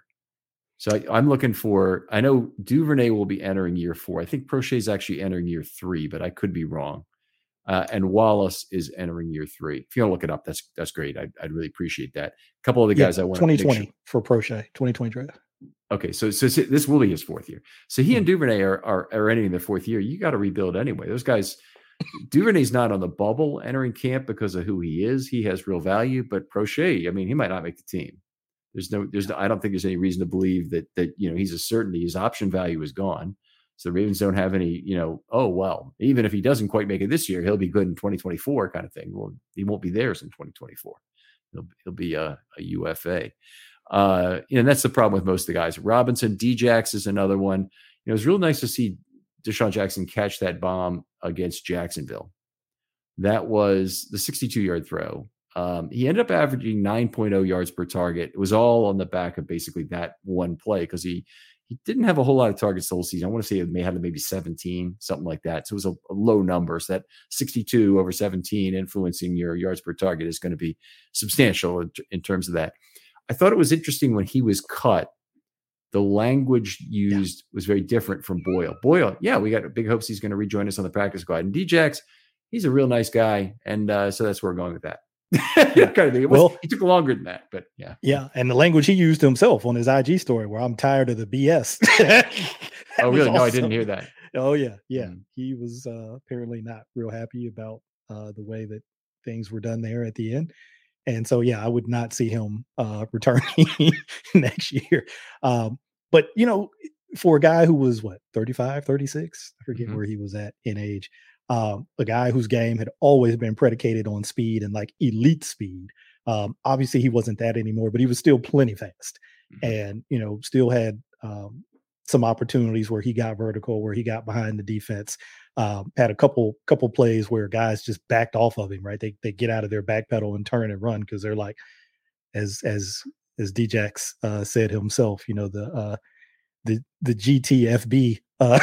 So I, am looking for. I know Duvernay will be entering year four. I think Proche is actually entering year three, but I could be wrong. Uh, and Wallace is entering year three. If you want to look it up, that's that's great. I'd, I'd really appreciate that. A couple of the guys yeah, I want 2020 sure. for Proche, 2020 draft. Okay, so so this will be his fourth year. So he and hmm. Duvernay are are, are entering their fourth year. You got to rebuild anyway. Those guys, Duvernay's not on the bubble entering camp because of who he is. He has real value, but Proche, I mean, he might not make the team. There's no, there's no, I don't think there's any reason to believe that that you know he's a certainty. His option value is gone. So the Ravens don't have any, you know, oh well, even if he doesn't quite make it this year, he'll be good in 2024 kind of thing. Well, he won't be theirs in 2024. He'll he'll be a, a UFA. Uh, you know, that's the problem with most of the guys. Robinson, Djax is another one. You know, it's real nice to see DeSean Jackson catch that bomb against Jacksonville. That was the 62 yard throw. Um, he ended up averaging 9.0 yards per target. It was all on the back of basically that one play because he he didn't have a whole lot of targets the whole season. I want to say it may have maybe 17, something like that. So it was a, a, low number. So that 62 over 17 influencing your yards per target is going to be substantial in, in terms of that. I thought it was interesting when he was cut. The language used yeah. was very different from Boyle. Boyle, yeah, we got big hopes he's going to rejoin us on the practice squad. And Djax, he's a real nice guy, and uh, so that's where we're going with that. yeah. kind of thing. It was, well, he took longer than that, but yeah. Yeah. And the language he used himself on his IG story where I'm tired of the BS. oh, really? Awesome. No, I didn't hear that. Oh, yeah. Yeah. Mm. He was uh, apparently not real happy about uh, the way that things were done there at the end. And so, yeah, I would not see him uh, returning next year. Um, but, you know, for a guy who was what, 35, 36, I forget mm-hmm. where he was at in age, um, a guy whose game had always been predicated on speed and like elite speed. Um, obviously, he wasn't that anymore, but he was still plenty fast, mm-hmm. and you know, still had um, some opportunities where he got vertical, where he got behind the defense. Um, had a couple couple plays where guys just backed off of him. Right, they they get out of their back pedal and turn and run because they're like, as as as Djax uh, said himself, you know the uh, the the GTFB uh,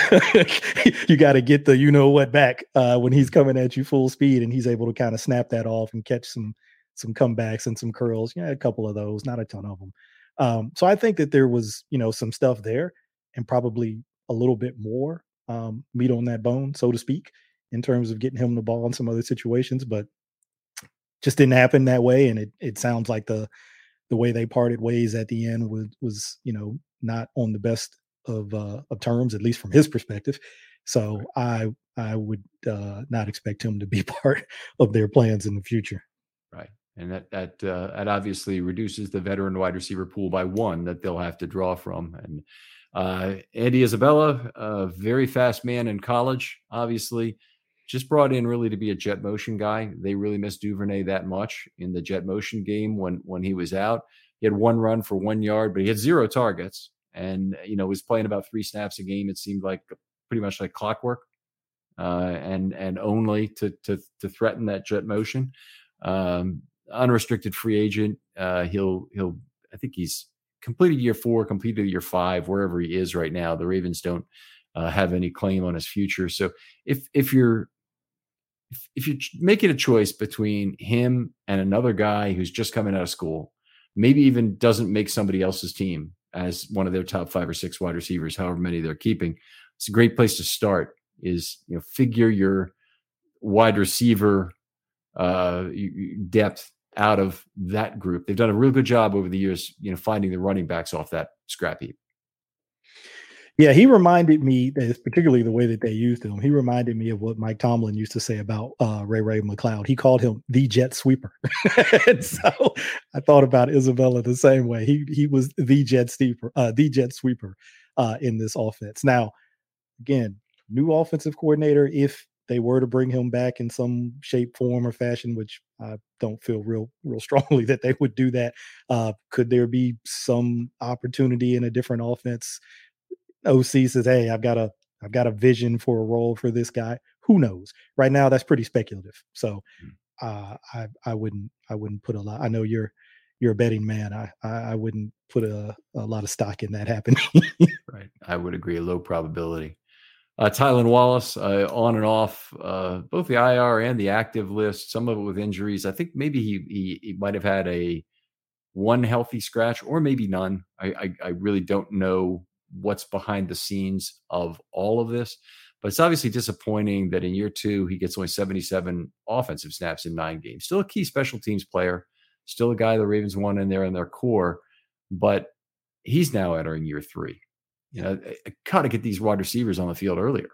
you got to get the you know what back uh, when he's coming at you full speed and he's able to kind of snap that off and catch some some comebacks and some curls. Yeah, a couple of those, not a ton of them. Um, so I think that there was you know some stuff there and probably a little bit more um, meat on that bone, so to speak, in terms of getting him the ball in some other situations, but just didn't happen that way. And it it sounds like the the way they parted ways at the end was was you know not on the best of uh, of terms, at least from his perspective. So I I would uh, not expect him to be part of their plans in the future. Right, and that that uh, that obviously reduces the veteran wide receiver pool by one that they'll have to draw from. And uh, Andy Isabella, a very fast man in college, obviously. Just brought in really to be a jet motion guy. They really missed Duvernay that much in the jet motion game when when he was out. He had one run for one yard, but he had zero targets and you know was playing about three snaps a game. It seemed like pretty much like clockwork, uh, and and only to to to threaten that jet motion. Um, unrestricted free agent. Uh, he'll he'll. I think he's completed year four, completed year five, wherever he is right now. The Ravens don't uh, have any claim on his future. So if if you're if, if you're making a choice between him and another guy who's just coming out of school, maybe even doesn't make somebody else's team, as one of their top five or six wide receivers, however many they're keeping. It's a great place to start. Is you know figure your wide receiver uh, depth out of that group. They've done a real good job over the years, you know, finding the running backs off that scrap heap. Yeah, he reminded me, particularly the way that they used him. He reminded me of what Mike Tomlin used to say about uh, Ray Ray McCloud. He called him the jet sweeper. and so I thought about Isabella the same way. He he was the jet sweeper, uh, the jet sweeper uh, in this offense. Now, again, new offensive coordinator. If they were to bring him back in some shape, form, or fashion, which I don't feel real real strongly that they would do that. Uh, could there be some opportunity in a different offense OC says, "Hey, I've got a I've got a vision for a role for this guy." Who knows? Right now, that's pretty speculative. So, mm. uh, I I wouldn't I wouldn't put a lot. I know you're you're a betting man. I I, I wouldn't put a, a lot of stock in that happening. right. I would agree. A low probability. Uh, Tylan Wallace, uh, on and off, uh, both the IR and the active list. Some of it with injuries. I think maybe he he, he might have had a one healthy scratch, or maybe none. I, I, I really don't know what's behind the scenes of all of this. But it's obviously disappointing that in year two, he gets only 77 offensive snaps in nine games. Still a key special teams player, still a guy the Ravens want in there in their core, but he's now entering year three. You know, got to get these wide receivers on the field earlier.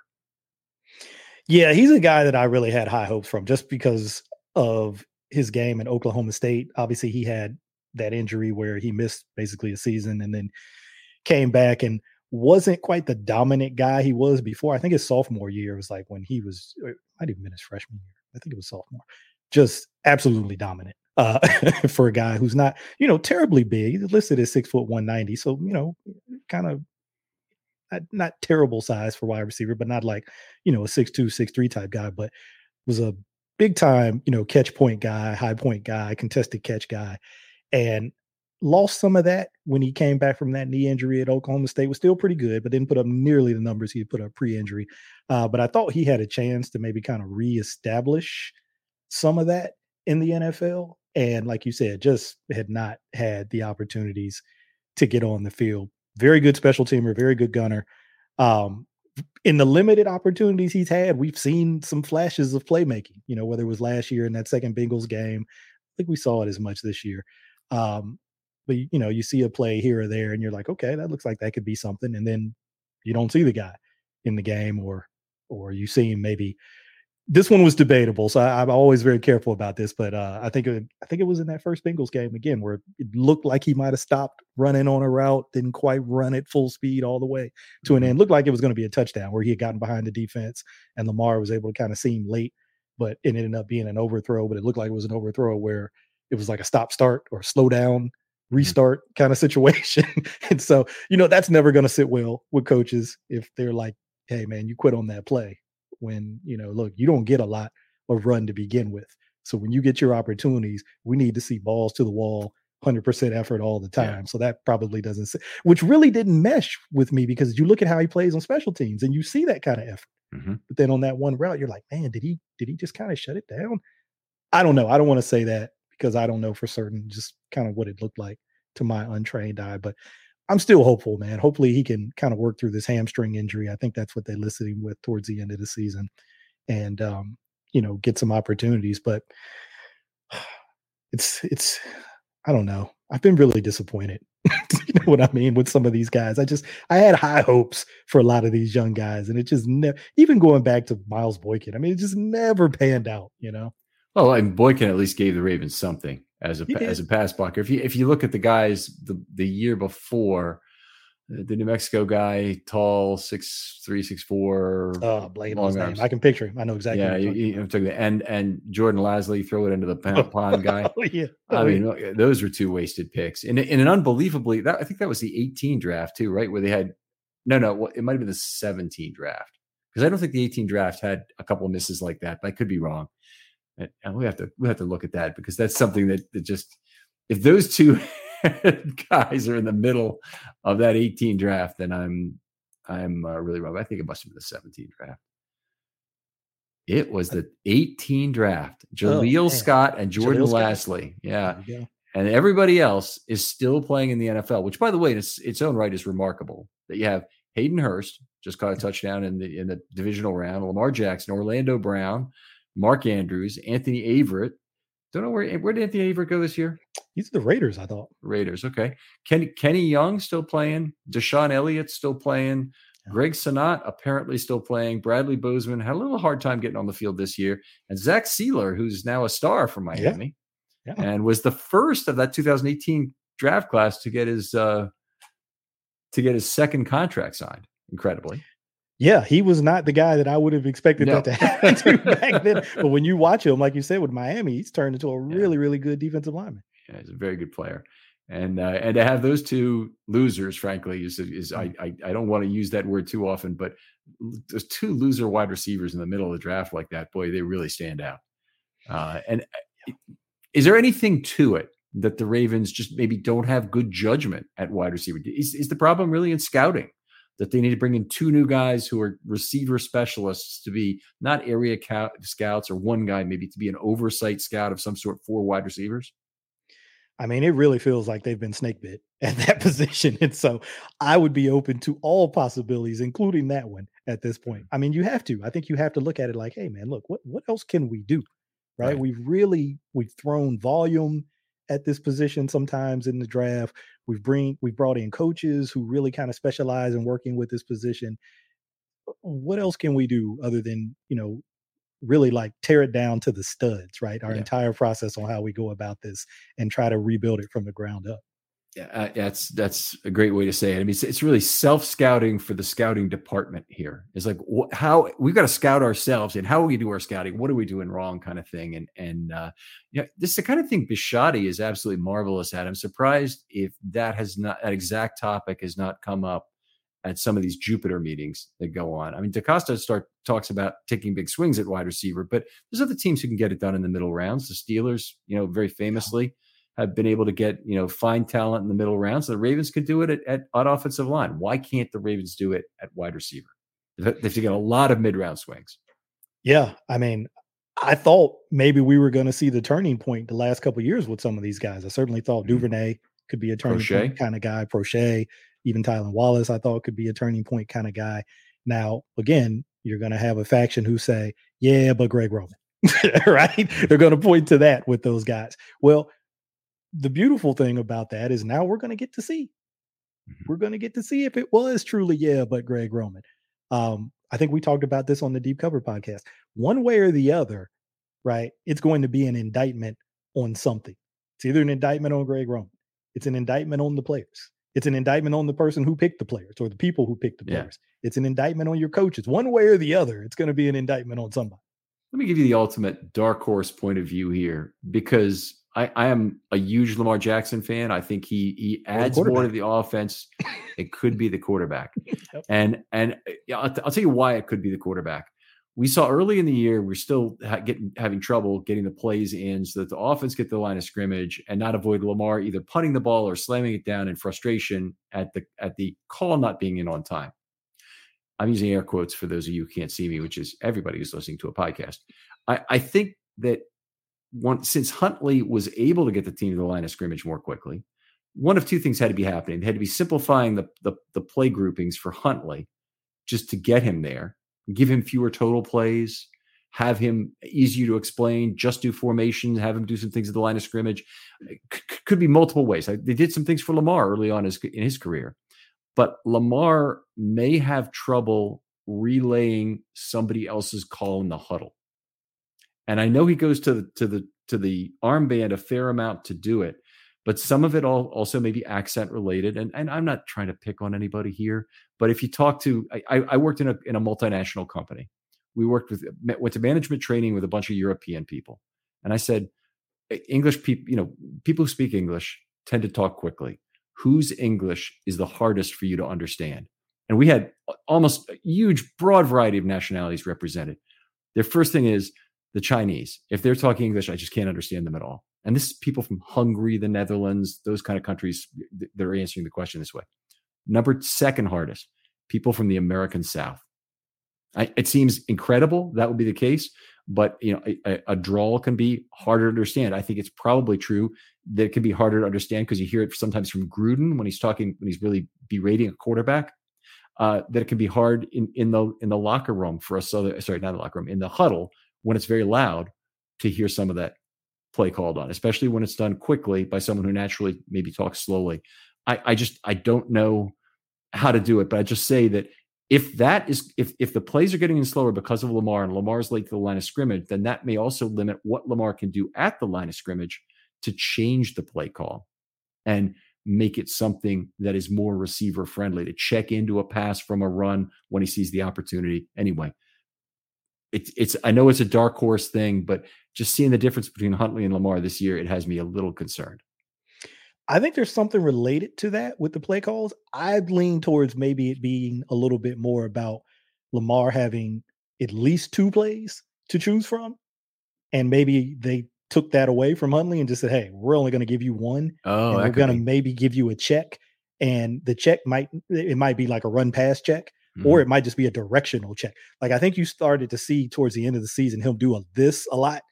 Yeah, he's a guy that I really had high hopes from just because of his game in Oklahoma State. Obviously, he had that injury where he missed basically a season and then came back and wasn't quite the dominant guy he was before. I think his sophomore year was like when he was, might even been his freshman year. I think it was sophomore. Just absolutely dominant uh, for a guy who's not, you know, terribly big. He's listed as six foot one ninety, so you know, kind of not, not terrible size for wide receiver, but not like you know a six two, six three type guy. But was a big time, you know, catch point guy, high point guy, contested catch guy, and lost some of that when he came back from that knee injury at Oklahoma State. Was still pretty good, but didn't put up nearly the numbers he put up pre-injury. Uh, but I thought he had a chance to maybe kind of reestablish some of that in the NFL. And like you said, just had not had the opportunities to get on the field. Very good special teamer, very good gunner. Um, in the limited opportunities he's had, we've seen some flashes of playmaking. You know, whether it was last year in that second Bengals game, I think we saw it as much this year. Um, but you know, you see a play here or there, and you're like, okay, that looks like that could be something, and then you don't see the guy in the game, or or you see him maybe. This one was debatable, so I, am always very careful about this. But uh, I think it, I think it was in that first Bengals game again where it looked like he might have stopped running on a route, didn't quite run at full speed all the way to an mm-hmm. end. Looked like it was going to be a touchdown where he had gotten behind the defense, and Lamar was able to kind of see him late, but it ended up being an overthrow. But it looked like it was an overthrow where it was like a stop start or slow down. Restart kind of situation. and so, you know, that's never going to sit well with coaches if they're like, hey, man, you quit on that play when, you know, look, you don't get a lot of run to begin with. So when you get your opportunities, we need to see balls to the wall, 100% effort all the time. Yeah. So that probably doesn't, sit, which really didn't mesh with me because you look at how he plays on special teams and you see that kind of effort. Mm-hmm. But then on that one route, you're like, man, did he, did he just kind of shut it down? I don't know. I don't want to say that because I don't know for certain just kind of what it looked like to my untrained eye. But I'm still hopeful, man. Hopefully he can kind of work through this hamstring injury. I think that's what they listed him with towards the end of the season, and um, you know get some opportunities. But it's it's I don't know. I've been really disappointed. you know what I mean with some of these guys. I just I had high hopes for a lot of these young guys, and it just never. Even going back to Miles Boykin, I mean, it just never panned out. You know. Well, and Boykin at least gave the Ravens something as a as a pass blocker. If you if you look at the guys the the year before, uh, the New Mexico guy, tall, six three, six four. Oh, blanking his name. I can picture him. I know exactly. Yeah, you, you took the and and Jordan Lasley, throw it into the pond guy. oh, yeah. Oh, I mean, yeah. those were two wasted picks. In in an unbelievably, that I think that was the 18 draft too, right? Where they had no, no, it might have been the 17 draft because I don't think the 18 draft had a couple of misses like that, but I could be wrong and we have to we have to look at that because that's something that, that just if those two guys are in the middle of that 18 draft, then I'm I'm uh, really wrong. I think it must have been the 17 draft. It was the 18 draft. Jaleel oh, Scott and Jordan Lasley. Yeah. And everybody else is still playing in the NFL, which by the way, in its, its own right is remarkable that you have Hayden Hurst just caught a touchdown in the in the divisional round, Lamar Jackson, Orlando Brown, Mark Andrews, Anthony Averett. Don't know where where did Anthony Averett go this year? He's the Raiders, I thought. Raiders, okay. Kenny Kenny Young still playing. DeShon Elliott still playing. Greg Senat apparently still playing. Bradley Bozeman had a little hard time getting on the field this year. And Zach Sieler, who's now a star for Miami, yeah. Yeah. and was the first of that 2018 draft class to get his uh, to get his second contract signed. Incredibly. Yeah, he was not the guy that I would have expected no. that to happen to back then. But when you watch him, like you said with Miami, he's turned into a really, yeah. really good defensive lineman. Yeah, he's a very good player. And uh, and to have those two losers, frankly, is is I, mm. I I don't want to use that word too often, but those two loser wide receivers in the middle of the draft like that, boy, they really stand out. Uh, and uh, is there anything to it that the Ravens just maybe don't have good judgment at wide receiver? Is is the problem really in scouting? That they need to bring in two new guys who are receiver specialists to be not area scouts or one guy maybe to be an oversight scout of some sort for wide receivers? I mean, it really feels like they've been snake bit at that position. And so I would be open to all possibilities, including that one. at this point. Mm. I mean, you have to. I think you have to look at it like, hey, man, look, what what else can we do? Right? right. We've really we've thrown volume at this position sometimes in the draft. We've bring we've brought in coaches who really kind of specialize in working with this position. Uh, what else can we do other than you know really like tear it down to the studs, right? Our yeah. entire process on how we go about this and try to rebuild it from the ground up. Yeah, uh, that's that's a great way to say it. I mean, it's, it's really self scouting for the scouting department here. It's like wh- how we've got to scout ourselves and how we do our scouting. What are we doing wrong, kind of thing. And and uh, yeah, this is the kind of thing Bisciotti is absolutely marvelous at. I'm surprised if that has not that exact topic has not come up at some of these Jupiter meetings that go on. I mean, DeCosta start talks about taking big swings at wide receiver, but there's other teams who can get it done in the middle rounds. The Steelers, you know, very famously have been able to get you know fine talent in the middle rounds. So the Ravens could do it at, at, at offensive line. Why can't the Ravens do it at wide receiver? They have to get a lot of mid round swings. Yeah, I mean, I thought maybe we were going to see the turning point the last couple years with some of these guys. I certainly thought mm-hmm. Duvernay could be a turning Proche. point kind of guy. Proche, even Tylan Wallace, I thought could be a turning point kind of guy. Now, again, you're going to have a faction who say, "Yeah, but Greg Roman." right? They're going to point to that with those guys. Well, the beautiful thing about that is now we're going to get to see. Mm-hmm. We're going to get to see if it was truly, yeah, but Greg Roman. Um, I think we talked about this on the Deep Cover podcast. One way or the other, right? It's going to be an indictment on something. It's either an indictment on Greg Roman, it's an indictment on the players, it's an indictment on the person who picked the players or the people who picked the players. Yeah. It's an indictment on your coaches. One way or the other, it's going to be an indictment on somebody. Let me give you the ultimate dark horse point of view here because I, I am a huge Lamar Jackson fan. I think he he adds more to the offense. It could be the quarterback, yep. and and I'll, I'll, tell you why it could be the quarterback. We saw early in the year we're still ha- getting having trouble getting the plays in so that the offense get the line of scrimmage and not avoid Lamar either punting the ball or slamming it down in frustration at the at the call not being in on time. I'm using air quotes for those of you who can't see me, which is everybody who's listening to a podcast. I, I think that one since Huntley was able to get the team to the line of scrimmage more quickly, one of two things had to be happening. They had to be simplifying the, the, the play groupings for Huntley just to get him there, give him fewer total plays, have him easier to explain, just do formations, have him do some things at the line of scrimmage. Uh, c- could be multiple ways. They did some things for Lamar early on his, in his career, but Lamar may have trouble relaying somebody else's call in the huddle. And I know he goes to the to the to the armband a fair amount to do it, but some of it all also may be accent related. And and I'm not trying to pick on anybody here, but if you talk to I, I worked in a in a multinational company. We worked with went to management training with a bunch of European people, and I said, English people, you know, people who speak English tend to talk quickly. Whose English is the hardest for you to understand? And we had almost a huge, broad variety of nationalities represented. Their first thing is, the Chinese. If they're talking English, I just can't understand them at all. And this is people from Hungary, the Netherlands, those kind of countries. They're answering the question this way. Number second hardest, people from the American South. I, it seems incredible that would be the case, but you know, a, a, drawl can be harder to understand. I think it's probably true that it can be harder to understand because you hear it sometimes from Gruden when he's talking when he's really berating a quarterback. Uh, that it can be hard in in the in the locker room for us. Sorry, not the locker room in the huddle when it's very loud to hear some of that play called on, especially when it's done quickly by someone who naturally maybe talks slowly. I, I just I don't know how to do it, but I just say that if that is if if the plays are getting in slower because of Lamar and Lamar's late to the line of scrimmage, then that may also limit what Lamar can do at the line of scrimmage to change the play call and make it something that is more receiver friendly to check into a pass from a run when he sees the opportunity. Anyway, it's it's I know it's a dark horse thing, but just seeing the difference between Huntley and Lamar this year, it has me a little concerned. I think there's something related to that with the play calls. I'd lean towards maybe it being a little bit more about Lamar having at least two plays to choose from. And maybe they took that away from Huntley and just said, Hey, we're only going to give you one. Oh, and we're going to maybe give you a check. And the check might, it might be like a run pass check mm-hmm. or it might just be a directional check. Like I think you started to see towards the end of the season him do a, this a lot,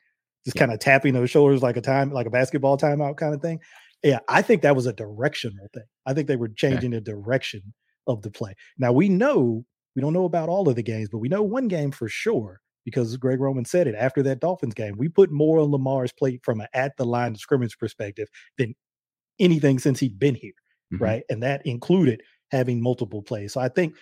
just yeah. kind of tapping those shoulders like a time, like a basketball timeout kind of thing. Yeah, I think that was a directional thing. I think they were changing okay. the direction of the play. Now we know We don't know about all of the games, but we know one game for sure because Greg Roman said it after that Dolphins game. We put more on Lamar's plate from an at the line of scrimmage perspective than anything since he'd been here, mm-hmm. right? And that included having multiple plays. So I think,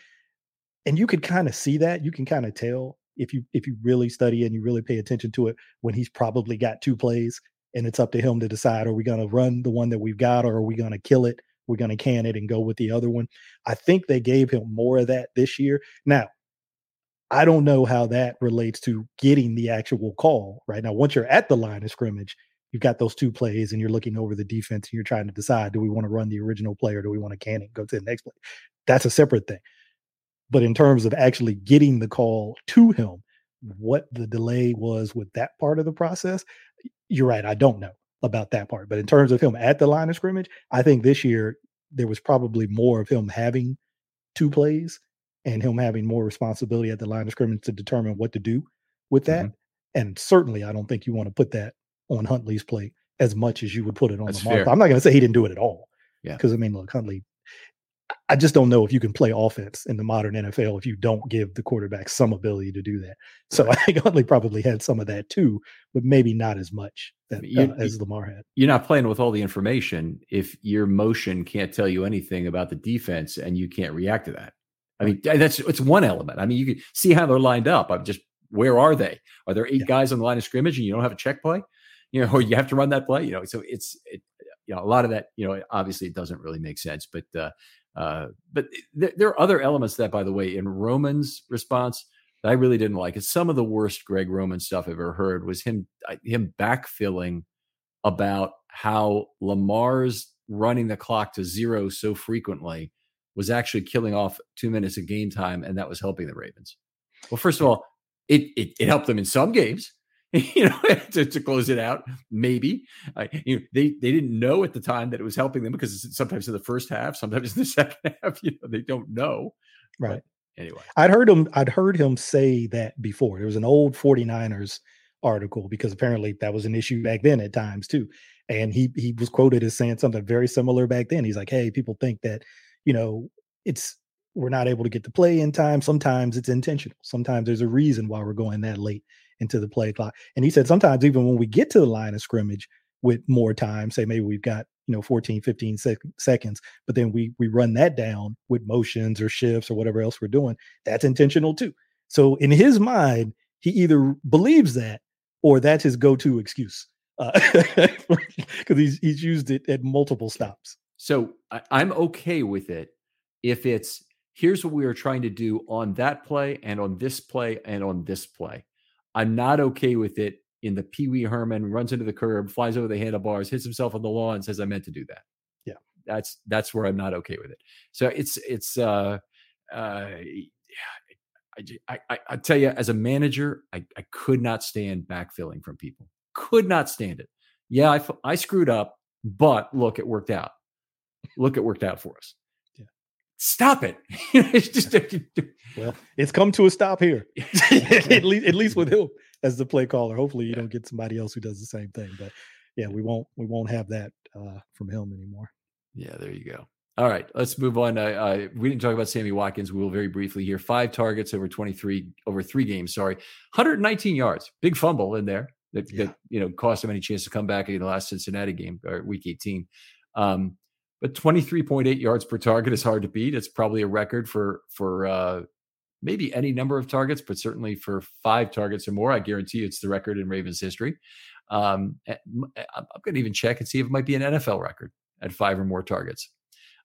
and you could kind of see that. You can kind of tell if you if you really study and you really pay attention to it when he's probably got two plays and it's up to him to decide are we going to run the one that we've got or are we going to kill it we're going to can it and go with the other one i think they gave him more of that this year now I don't know how that relates to getting the actual call right now. Once you're at the line of scrimmage, you've got those two plays and you're looking over the defense and you're trying to decide do we want to run the original play or do we want to can it go to the next play? That's a separate thing. But in terms of actually getting the call to him, what the delay was with that part of the process, you're right. I don't know about that part. But in terms of him at the line of scrimmage, I think this year there was probably more of him having two plays and him having more responsibility at the line of scrimmage to determine what to do with that. Mm-hmm. And certainly, I don't think you want to put that on Huntley's plate as much as you would put it on That's Lamar. I'm not going to say he didn't do it at all. Yeah. Because I mean, look, Huntley, I just don't know if you can play offense in the modern NFL if you don't give the quarterback some ability to do that. So I think Huntley probably had some of that too, but maybe not as much that, you, uh, as Lamar had. You're not playing with all the information if your motion can't tell you anything about the defense and you can't react to that. I mean, that's it's one element. I mean, you can see how they're lined up. I'm just where are they? Are there eight yeah. guys on the line of scrimmage and you don't have a check play? You know, or you have to run that play. You know, so it's it, you know a lot of that. You know, obviously it doesn't really make sense, but uh, uh, but th- there are other elements that, by the way, in Roman's response that I really didn't like. It's some of the worst Greg Roman stuff I've ever heard was him him backfilling about how Lamar's running the clock to zero so frequently was actually killing off two minutes of game time, and that was helping the Ravens. Well, first of all, it it, it helped them in some games, you know, to, to close it out. Maybe uh, you know, they they didn't know at the time that it was helping them because sometimes in the first half, sometimes in the second half, you know, they don't know. Right. But anyway, I'd heard him. I'd heard him say that before. There was an old 49ers article because apparently that was an issue back then at times too. And he he was quoted as saying something very similar back then. He's like, "Hey, people think that you know, it's we're not able to get to play in time. Sometimes it's intentional. Sometimes there's a reason why we're going that late into the play clock. And he said sometimes even when we get to the line of scrimmage with more time, say maybe we've got, you know, 14, 15 sec- seconds, but then we we run that down with motions or shifts or whatever else we're doing, that's intentional too. So in his mind, he either believes that or that's his go-to excuse. because uh, he's he's used it at multiple stops. So I, am okay with it if it's here's what we are trying to do on that play and on this play and on this play. I'm not okay with it in the Pee Wee Herman runs into the curb, flies over the handlebars, hits himself on the lawn, and says I meant to do that. Yeah, that's that's where I'm not okay with it. So it's it's uh uh. I, I, I tell you, as a manager, I, I could not stand backfilling from people. Could not stand it. Yeah, I, I screwed up, but look, it worked out look, it worked out for us. Stop it. it's just well, it's come to a stop here. at least at least with him as the play caller. Hopefully you don't get somebody else who does the same thing. But yeah, we won't we won't have that uh, from him anymore. Yeah, there you go. All right, let's move on. Uh, uh, we didn't talk about Sammy Watkins. We will very briefly here. Five targets over 23, over three games, sorry. 119 yards. Big fumble in there that, yeah. that you know, cost him any chance to come back in the last Cincinnati game, or week 18. Um, but 23.8 yards per target is hard to beat. It's probably a record for for uh, maybe any number of targets, but certainly for five targets or more, I guarantee you it's the record in Ravens history. Um, eh, eh, I'm going to even check and see if it might be an NFL record at five or more targets.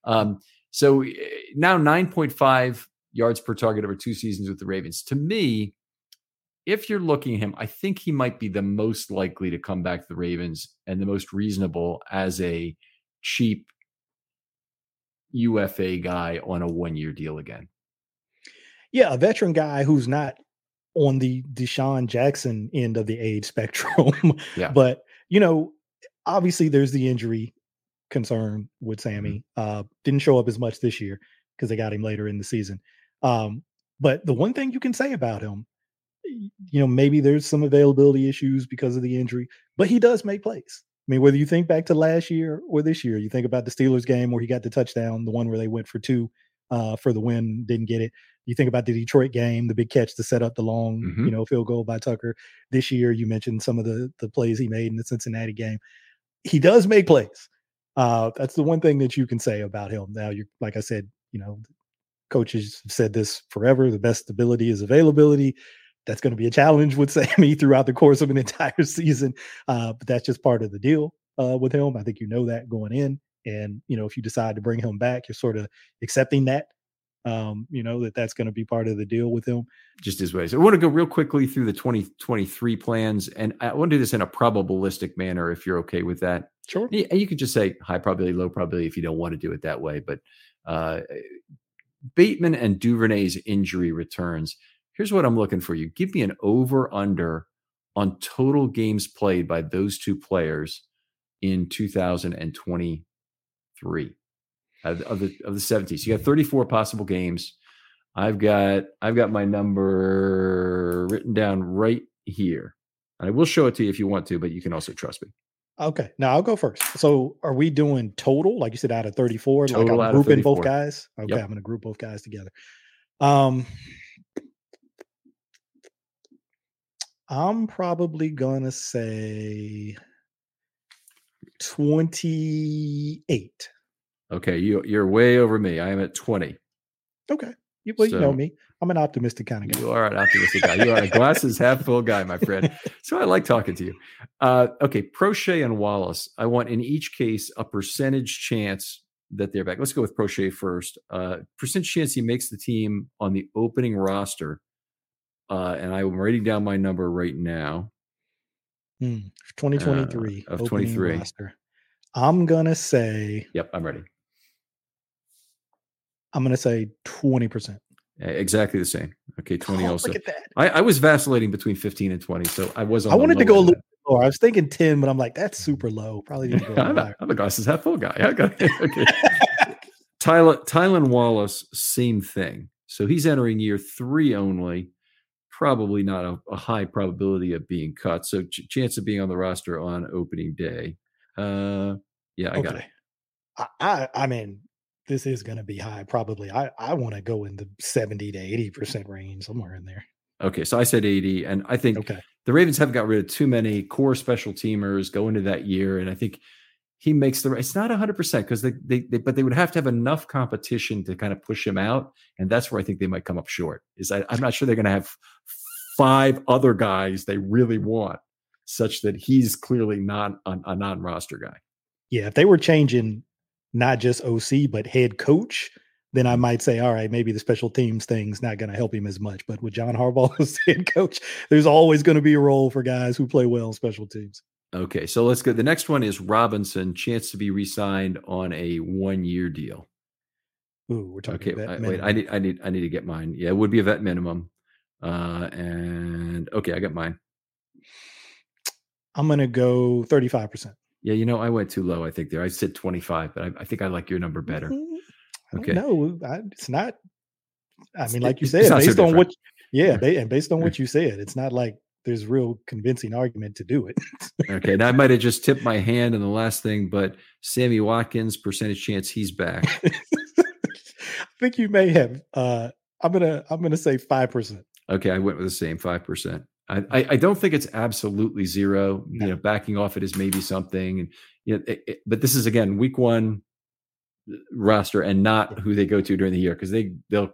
Um, so eh, now 9.5 yards per target over two seasons with the Ravens. To me, if you're looking at him, I think he might be the most likely to come back to the Ravens and the most reasonable as a cheap UFA guy on a one year deal again. Yeah, a veteran guy who's not on the DeSean Jackson end of the age spectrum. yeah. But, you know, obviously there's the injury concern with Sammy. Mm-hmm. Uh, didn't show up as much this year because they got him later in the season. Um, but the one thing you can say about him, you know, maybe there's some availability issues because of the injury, but he does make plays. I mean, whether you think back to last year or this year, you think about the Steelers game where he got the touchdown, the one where they went for two uh, for the win, didn't get it. You think about the Detroit game, the big catch to set up the long, Mhm. you know, field goal by Tucker. This year, you mentioned some of the the plays he made in the Cincinnati game. He does make plays. Uh, that's the one thing that you can say about him. Now, you're like I said, you know, coaches have said this forever. The best ability is availability. That's going to be a challenge with Sammy throughout the course of an entire season. Uh, but that's just part of the deal uh, with him. I think you know that going in. And, you know, if you decide to bring him back, you're sort of accepting that, um, you know, that that's going to be part of the deal with him. just his ways. I want to go real quickly through the 2023 plans, and I want to do this in a probabilistic manner if you're okay with that. Sure. Yeah, you could just say high probability, low probability if you don't want to do it that way. But uh, Bateman and Duvernay's injury returns. Here's what I'm looking for you. Give me an over under on total games played by those two players in 2023 of of the of the 70s. You got 34 possible games. I've got I've got my number written down right here. And I will show it to you if you want to, but you can also trust me. Okay. Now I'll go first. So are we doing total, like you said, out of 34? Total like I'm grouping both guys? Okay, Yep. I'm gonna group both guys together. Um I'm probably gonna say 28. Okay, you you're way over me. I am at 20. Okay. You, well, you know me. I'm an optimistic kind of guy. You are an optimistic guy. You are a glasses half full guy, my friend. So I like talking to you. Uh, okay, Proche and Wallace. I want in each case a percentage chance that they're back. Let's go with Proche first. Uh, percentage chance he makes the team on the opening roster. Uh, and I'm writing down my number right now. Hmm. 2023 Uh, of 23. roster. I'm gonna say Yep, I'm ready. I'm gonna say 20%. Uh, Exactly the same. Okay, 20 Oh, also. Look at that. I, I was vacillating between 15 and 20, so I was. I wanted to go a little lower. I was thinking 10, but I'm like, that's super low. Probably need to go I'm, a. I'm a glasses half full guy. I got okay. Tyler Tylan Wallace, same thing. So he's entering year three only. Probably not a, a high probability of being cut. So ch- chance of being on the roster on opening day. Uh, yeah, I got it. I, I I mean, this is gonna be high. Probably. I I want to go in the 70 to 80 percent range, somewhere in there. Okay, so I said 80, and I think Okay. the Ravens haven't got rid of too many core special teamers going into that year, and I think he makes the. It's not 100 percent because they, they they but they would have to have enough competition to kind of push him out, and that's where I think they might come up short. Is I, I'm not sure they're going to have five other guys they really want, such that he's clearly not a, a non-roster guy. Yeah, if they were changing not just OC but head coach, then I mm-hmm. might say, all right, maybe the special teams thing's not going to help him as much. But with John Harbaugh as head coach, there's always going to be a role for guys who play well in special teams. Okay, so let's go. The next one is Robinson, chance to be re-signed on a one-year deal. Ooh, we're talking Okay, I, wait. I need, I need, I need to get mine. Yeah, it would be a vet minimum. Uh, and okay, I got mine. I'm going to go 35 percent. Yeah, you know, I went too low. I think there. I said twenty five, but I, I think I like your number better. Okay. No, it's not. I mean, like you said, not so based on what, yeah, and based on what you said, it's not like there's real convincing argument to do it. Okay, now I might have just tipped my hand in the last thing, but Sammy Watkins, percentage chance he's back. I think you may have. Uh, I'm gonna, I'm gonna say five percent. Okay, I went with the same five percent. I, I I don't think it's absolutely zero. You know, backing off it is maybe something. And you know, it, it- but this is again week one roster and not who they go to during the year because they they'll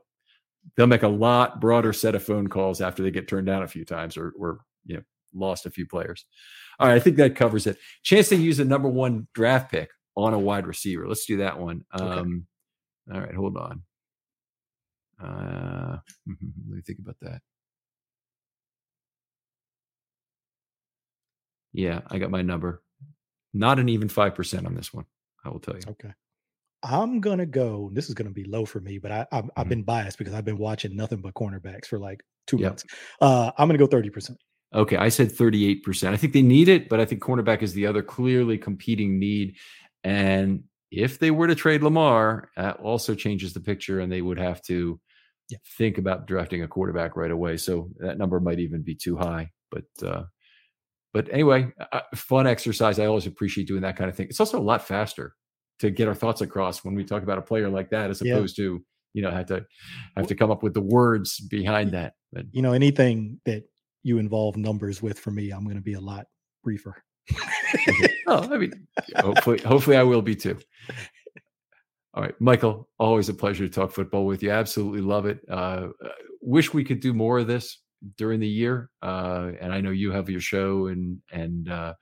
they'll make a lot broader set of phone calls after they get turned down a few times or or you know lost a few players. All right, I think that covers it. Chance to use a number one draft pick on a wide receiver. Let's do that one. Okay. Um, all right, hold on. Uh, let me think about that. Yeah, I got my number. Not an even 5% on this one, I will tell you. Okay. I'm gonna go. This is gonna be low for me, but I, I've, I've Mhm. been biased because I've been watching nothing but cornerbacks for like two Yep. months. Uh, I'm gonna go thirty percent. Okay, I said 38%. I think they need it, but I think cornerback is the other clearly competing need. And if they were to trade Lamar, that also changes the picture, and they would have to Yeah. think about drafting a quarterback right away. So that number might even be too high. But uh, but anyway, uh, fun exercise. I always appreciate doing that kind of thing. It's also a lot faster to get our thoughts across when we talk about a player like that, as Yeah. opposed to you know have to have to come up with the words behind that. But you know, anything that you involve numbers with for me, I'm going to be a lot briefer. oh, I mean, hopefully, hopefully, I will be too. All right, Michael, always a pleasure to talk football with you. Absolutely love it. Uh, uh, wish we could do more of this during the year. Uh, and I know you have your show and and uh,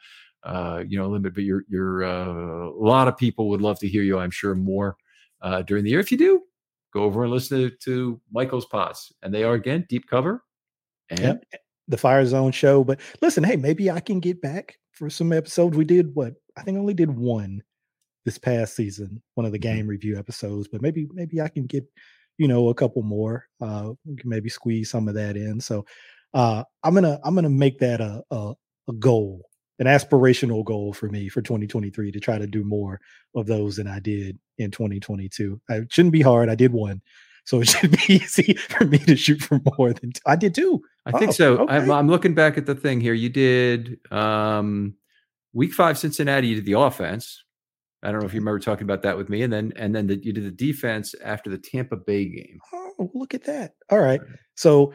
uh, you know limit, but you're you're uh, a lot of people would love to hear you. I'm sure more uh, during the year. If you do, go over and listen to, to Michael's pods, and they are again deep cover and yep. the Fire Zone show. But listen, hey, maybe I can get back for some episodes. We did what I think I only did one this past season, one of the mm-hmm. game review episodes, but maybe maybe I can get you know a couple more. Uh, we can maybe squeeze some of that in. So uh, I'm gonna I'm gonna make that a, a a goal, an aspirational goal for me for 2023 to try to do more of those than I did in 2022. It shouldn't be hard. I did one. So it should be easy for me to shoot for more than t- I did too. I think oh, so. Okay. I'm, I'm, looking back at the thing here. You did um, week five Cincinnati. You did the offense. I don't know if you remember talking about that with me, and then and then the, you did the defense after the Tampa Bay game. Oh, look at that! All right, so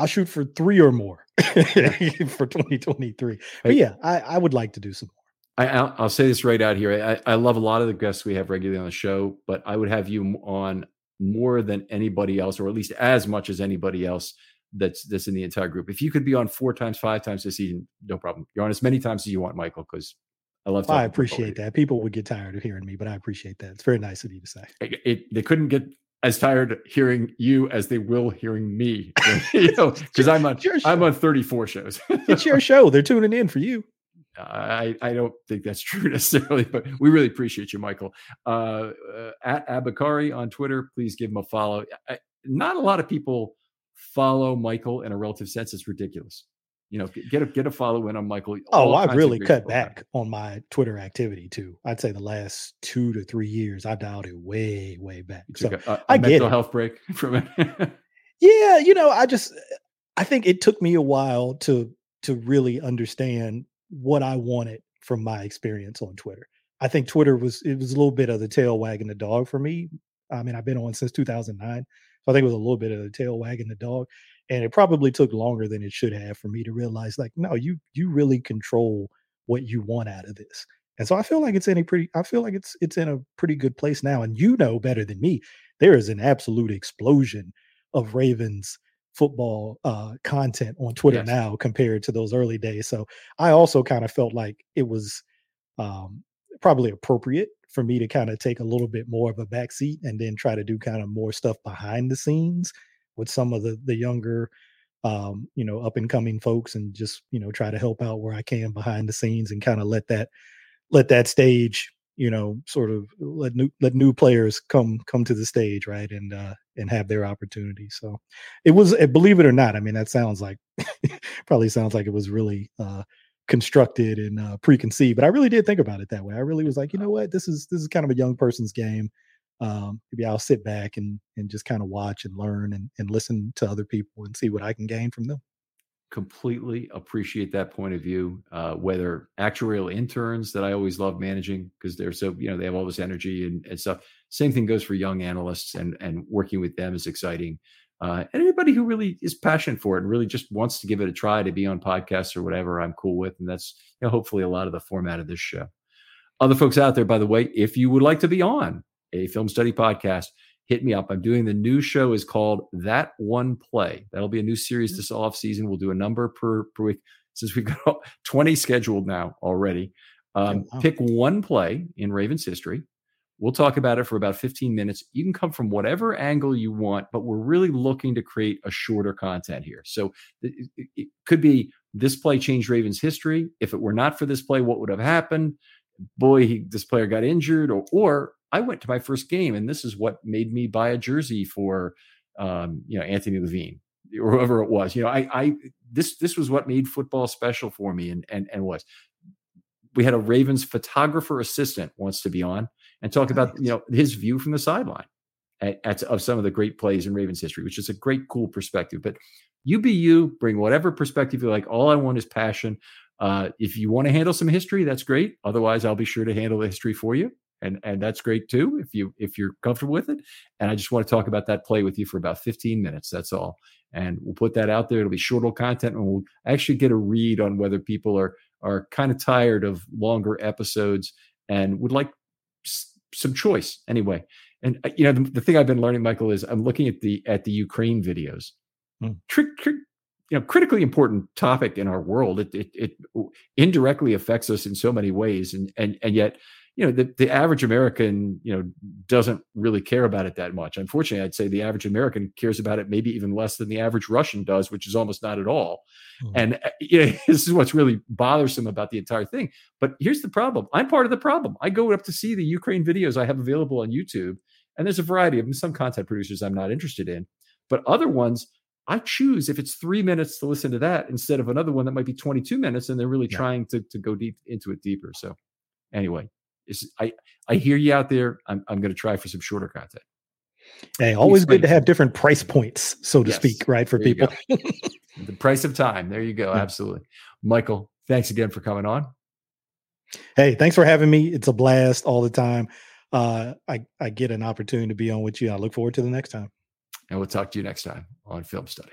I'll shoot for three or more for 2023. But yeah, I, I, would like to do some more. I, will say this right out here. I, I love a lot of the guests we have regularly on the show, but I would have you on more than anybody else, or at least as much as anybody else that's that's in the entire group. If you could be on four times, five times this season, no problem. You're on as many times as you want, Michael, because I love. I appreciate that. People would get tired of hearing me, but I appreciate that. It's very nice of you to say. It, it, they couldn't get as tired hearing you as they will hearing me. you know, because I'm on I'm on 34 shows. it's your show. They're tuning in for you. I, I don't think that's true necessarily, but we really appreciate you, Michael. Uh, uh, at Abakari on Twitter, please give him a follow. I, not a lot of people follow Michael in a relative sense. It's ridiculous you know, get a get a follow in on Michael. Oh, I've really cut back on my Twitter activity too. I'd say the last two to three years, I dialed it way, way back. So a, a I get mental it. health break from it. yeah, you know, I just I think it took me a while to to really understand what I wanted from my experience on Twitter. I think Twitter was it was a little bit of the tail wagging the dog for me. I mean, I've been on since 2009, so I think it was a little bit of the tail wagging the dog and it probably took longer than it should have for me to realize like no you you really control what you want out of this and so i feel like it's in a pretty i feel like it's it's in a pretty good place now and you know better than me there is an absolute explosion of ravens football uh content on twitter yes. now compared to those early days so i also kind of felt like it was um probably appropriate for me to kind of take a little bit more of a back seat and then try to do kind of more stuff behind the scenes with some of the the younger um, you know, up and coming folks and just, you know, try to help out where I can behind the scenes and kind of let that let that stage, you know, sort of let new let new players come come to the stage, right? And uh and have their opportunity. So it was eh, believe it or not, I mean that sounds like probably sounds like it was really uh constructed and uh preconceived, but I really did think about it that way. I really was like, you know what, this is this is kind of a young person's game um, maybe I'll sit back and and just kind of watch and learn and, and listen to other people and see what I can gain from them. Completely appreciate that point of view. Uh, whether actuarial interns that I always love managing because they're so you know they have all this energy and, and stuff. Same thing goes for young analysts and and working with them is exciting. Uh, and anybody who really is passionate for it and really just wants to give it a try to be on podcasts or whatever, I'm cool with. And that's you know, hopefully a lot of the format of this show. Other folks out there, by the way, if you would like to be on a film study podcast, hit me up. I'm doing the new show is called That One Play. That'll be a new series this off season. We'll do a number per, per week since we've got 20 scheduled now already. Um, wow. Pick one play in Ravens history. We'll talk about it for about 15 minutes. You can come from whatever angle you want, but we're really looking to create a shorter content here. So it, it could be this play changed Ravens history. If it were not for this play, what would have happened? Boy, he, this player got injured, or, or I went to my first game, and this is what made me buy a jersey for, um, you know, Anthony Levine or whoever it was. You know, I, I this this was what made football special for me, and and and was. We had a Ravens photographer assistant wants to be on and talk about you know his view from the sideline at, at, of some of the great plays in Ravens history, which is a great, cool perspective. But you be you, bring whatever perspective you like. All I want is passion. Uh, if you want to handle some history, that's great. Otherwise, I'll be sure to handle the history for you and and that's great too if you if you're comfortable with it. And I just want to talk about that play with you for about 15 minutes. That's all. And we'll put that out there. It'll be short little content, and we'll actually get a read on whether people are are kind of tired of longer episodes and would like some choice anyway. And uh, you know, the, the, thing I've been learning, Michael, is I'm looking at the at the Ukraine videos. Hmm. Trick, trick, you know, critically important topic in our world. It, it it indirectly affects us in so many ways, and and and yet, you know, the the average American, you know, doesn't really care about it that much. Unfortunately, I'd say the average American cares about it maybe even less than the average Russian does, which is almost not at all. Hmm. And uh, you know, this is what's really bothersome about the entire thing. But here's the problem: I'm part of the problem. I go up to see the Ukraine videos I have available on YouTube and there's a variety of them. Some content producers I'm not interested in, but other ones I choose if it's three minutes to listen to that instead of another one that might be 22 minutes, and they're really yeah. trying to to go deep into it deeper. So, anyway, I I hear you out there. I'm I'm going to try for some shorter content. Hey, always good to have different price points, so to yes. speak, right? For there people. the price of time. There you go. Yeah. Absolutely. Michael, thanks again for coming on. Hey, thanks for having me. It's a blast all the time uh, I, I get an opportunity to be on with you. I look forward to the next time. And we'll talk to you next time on Film Study.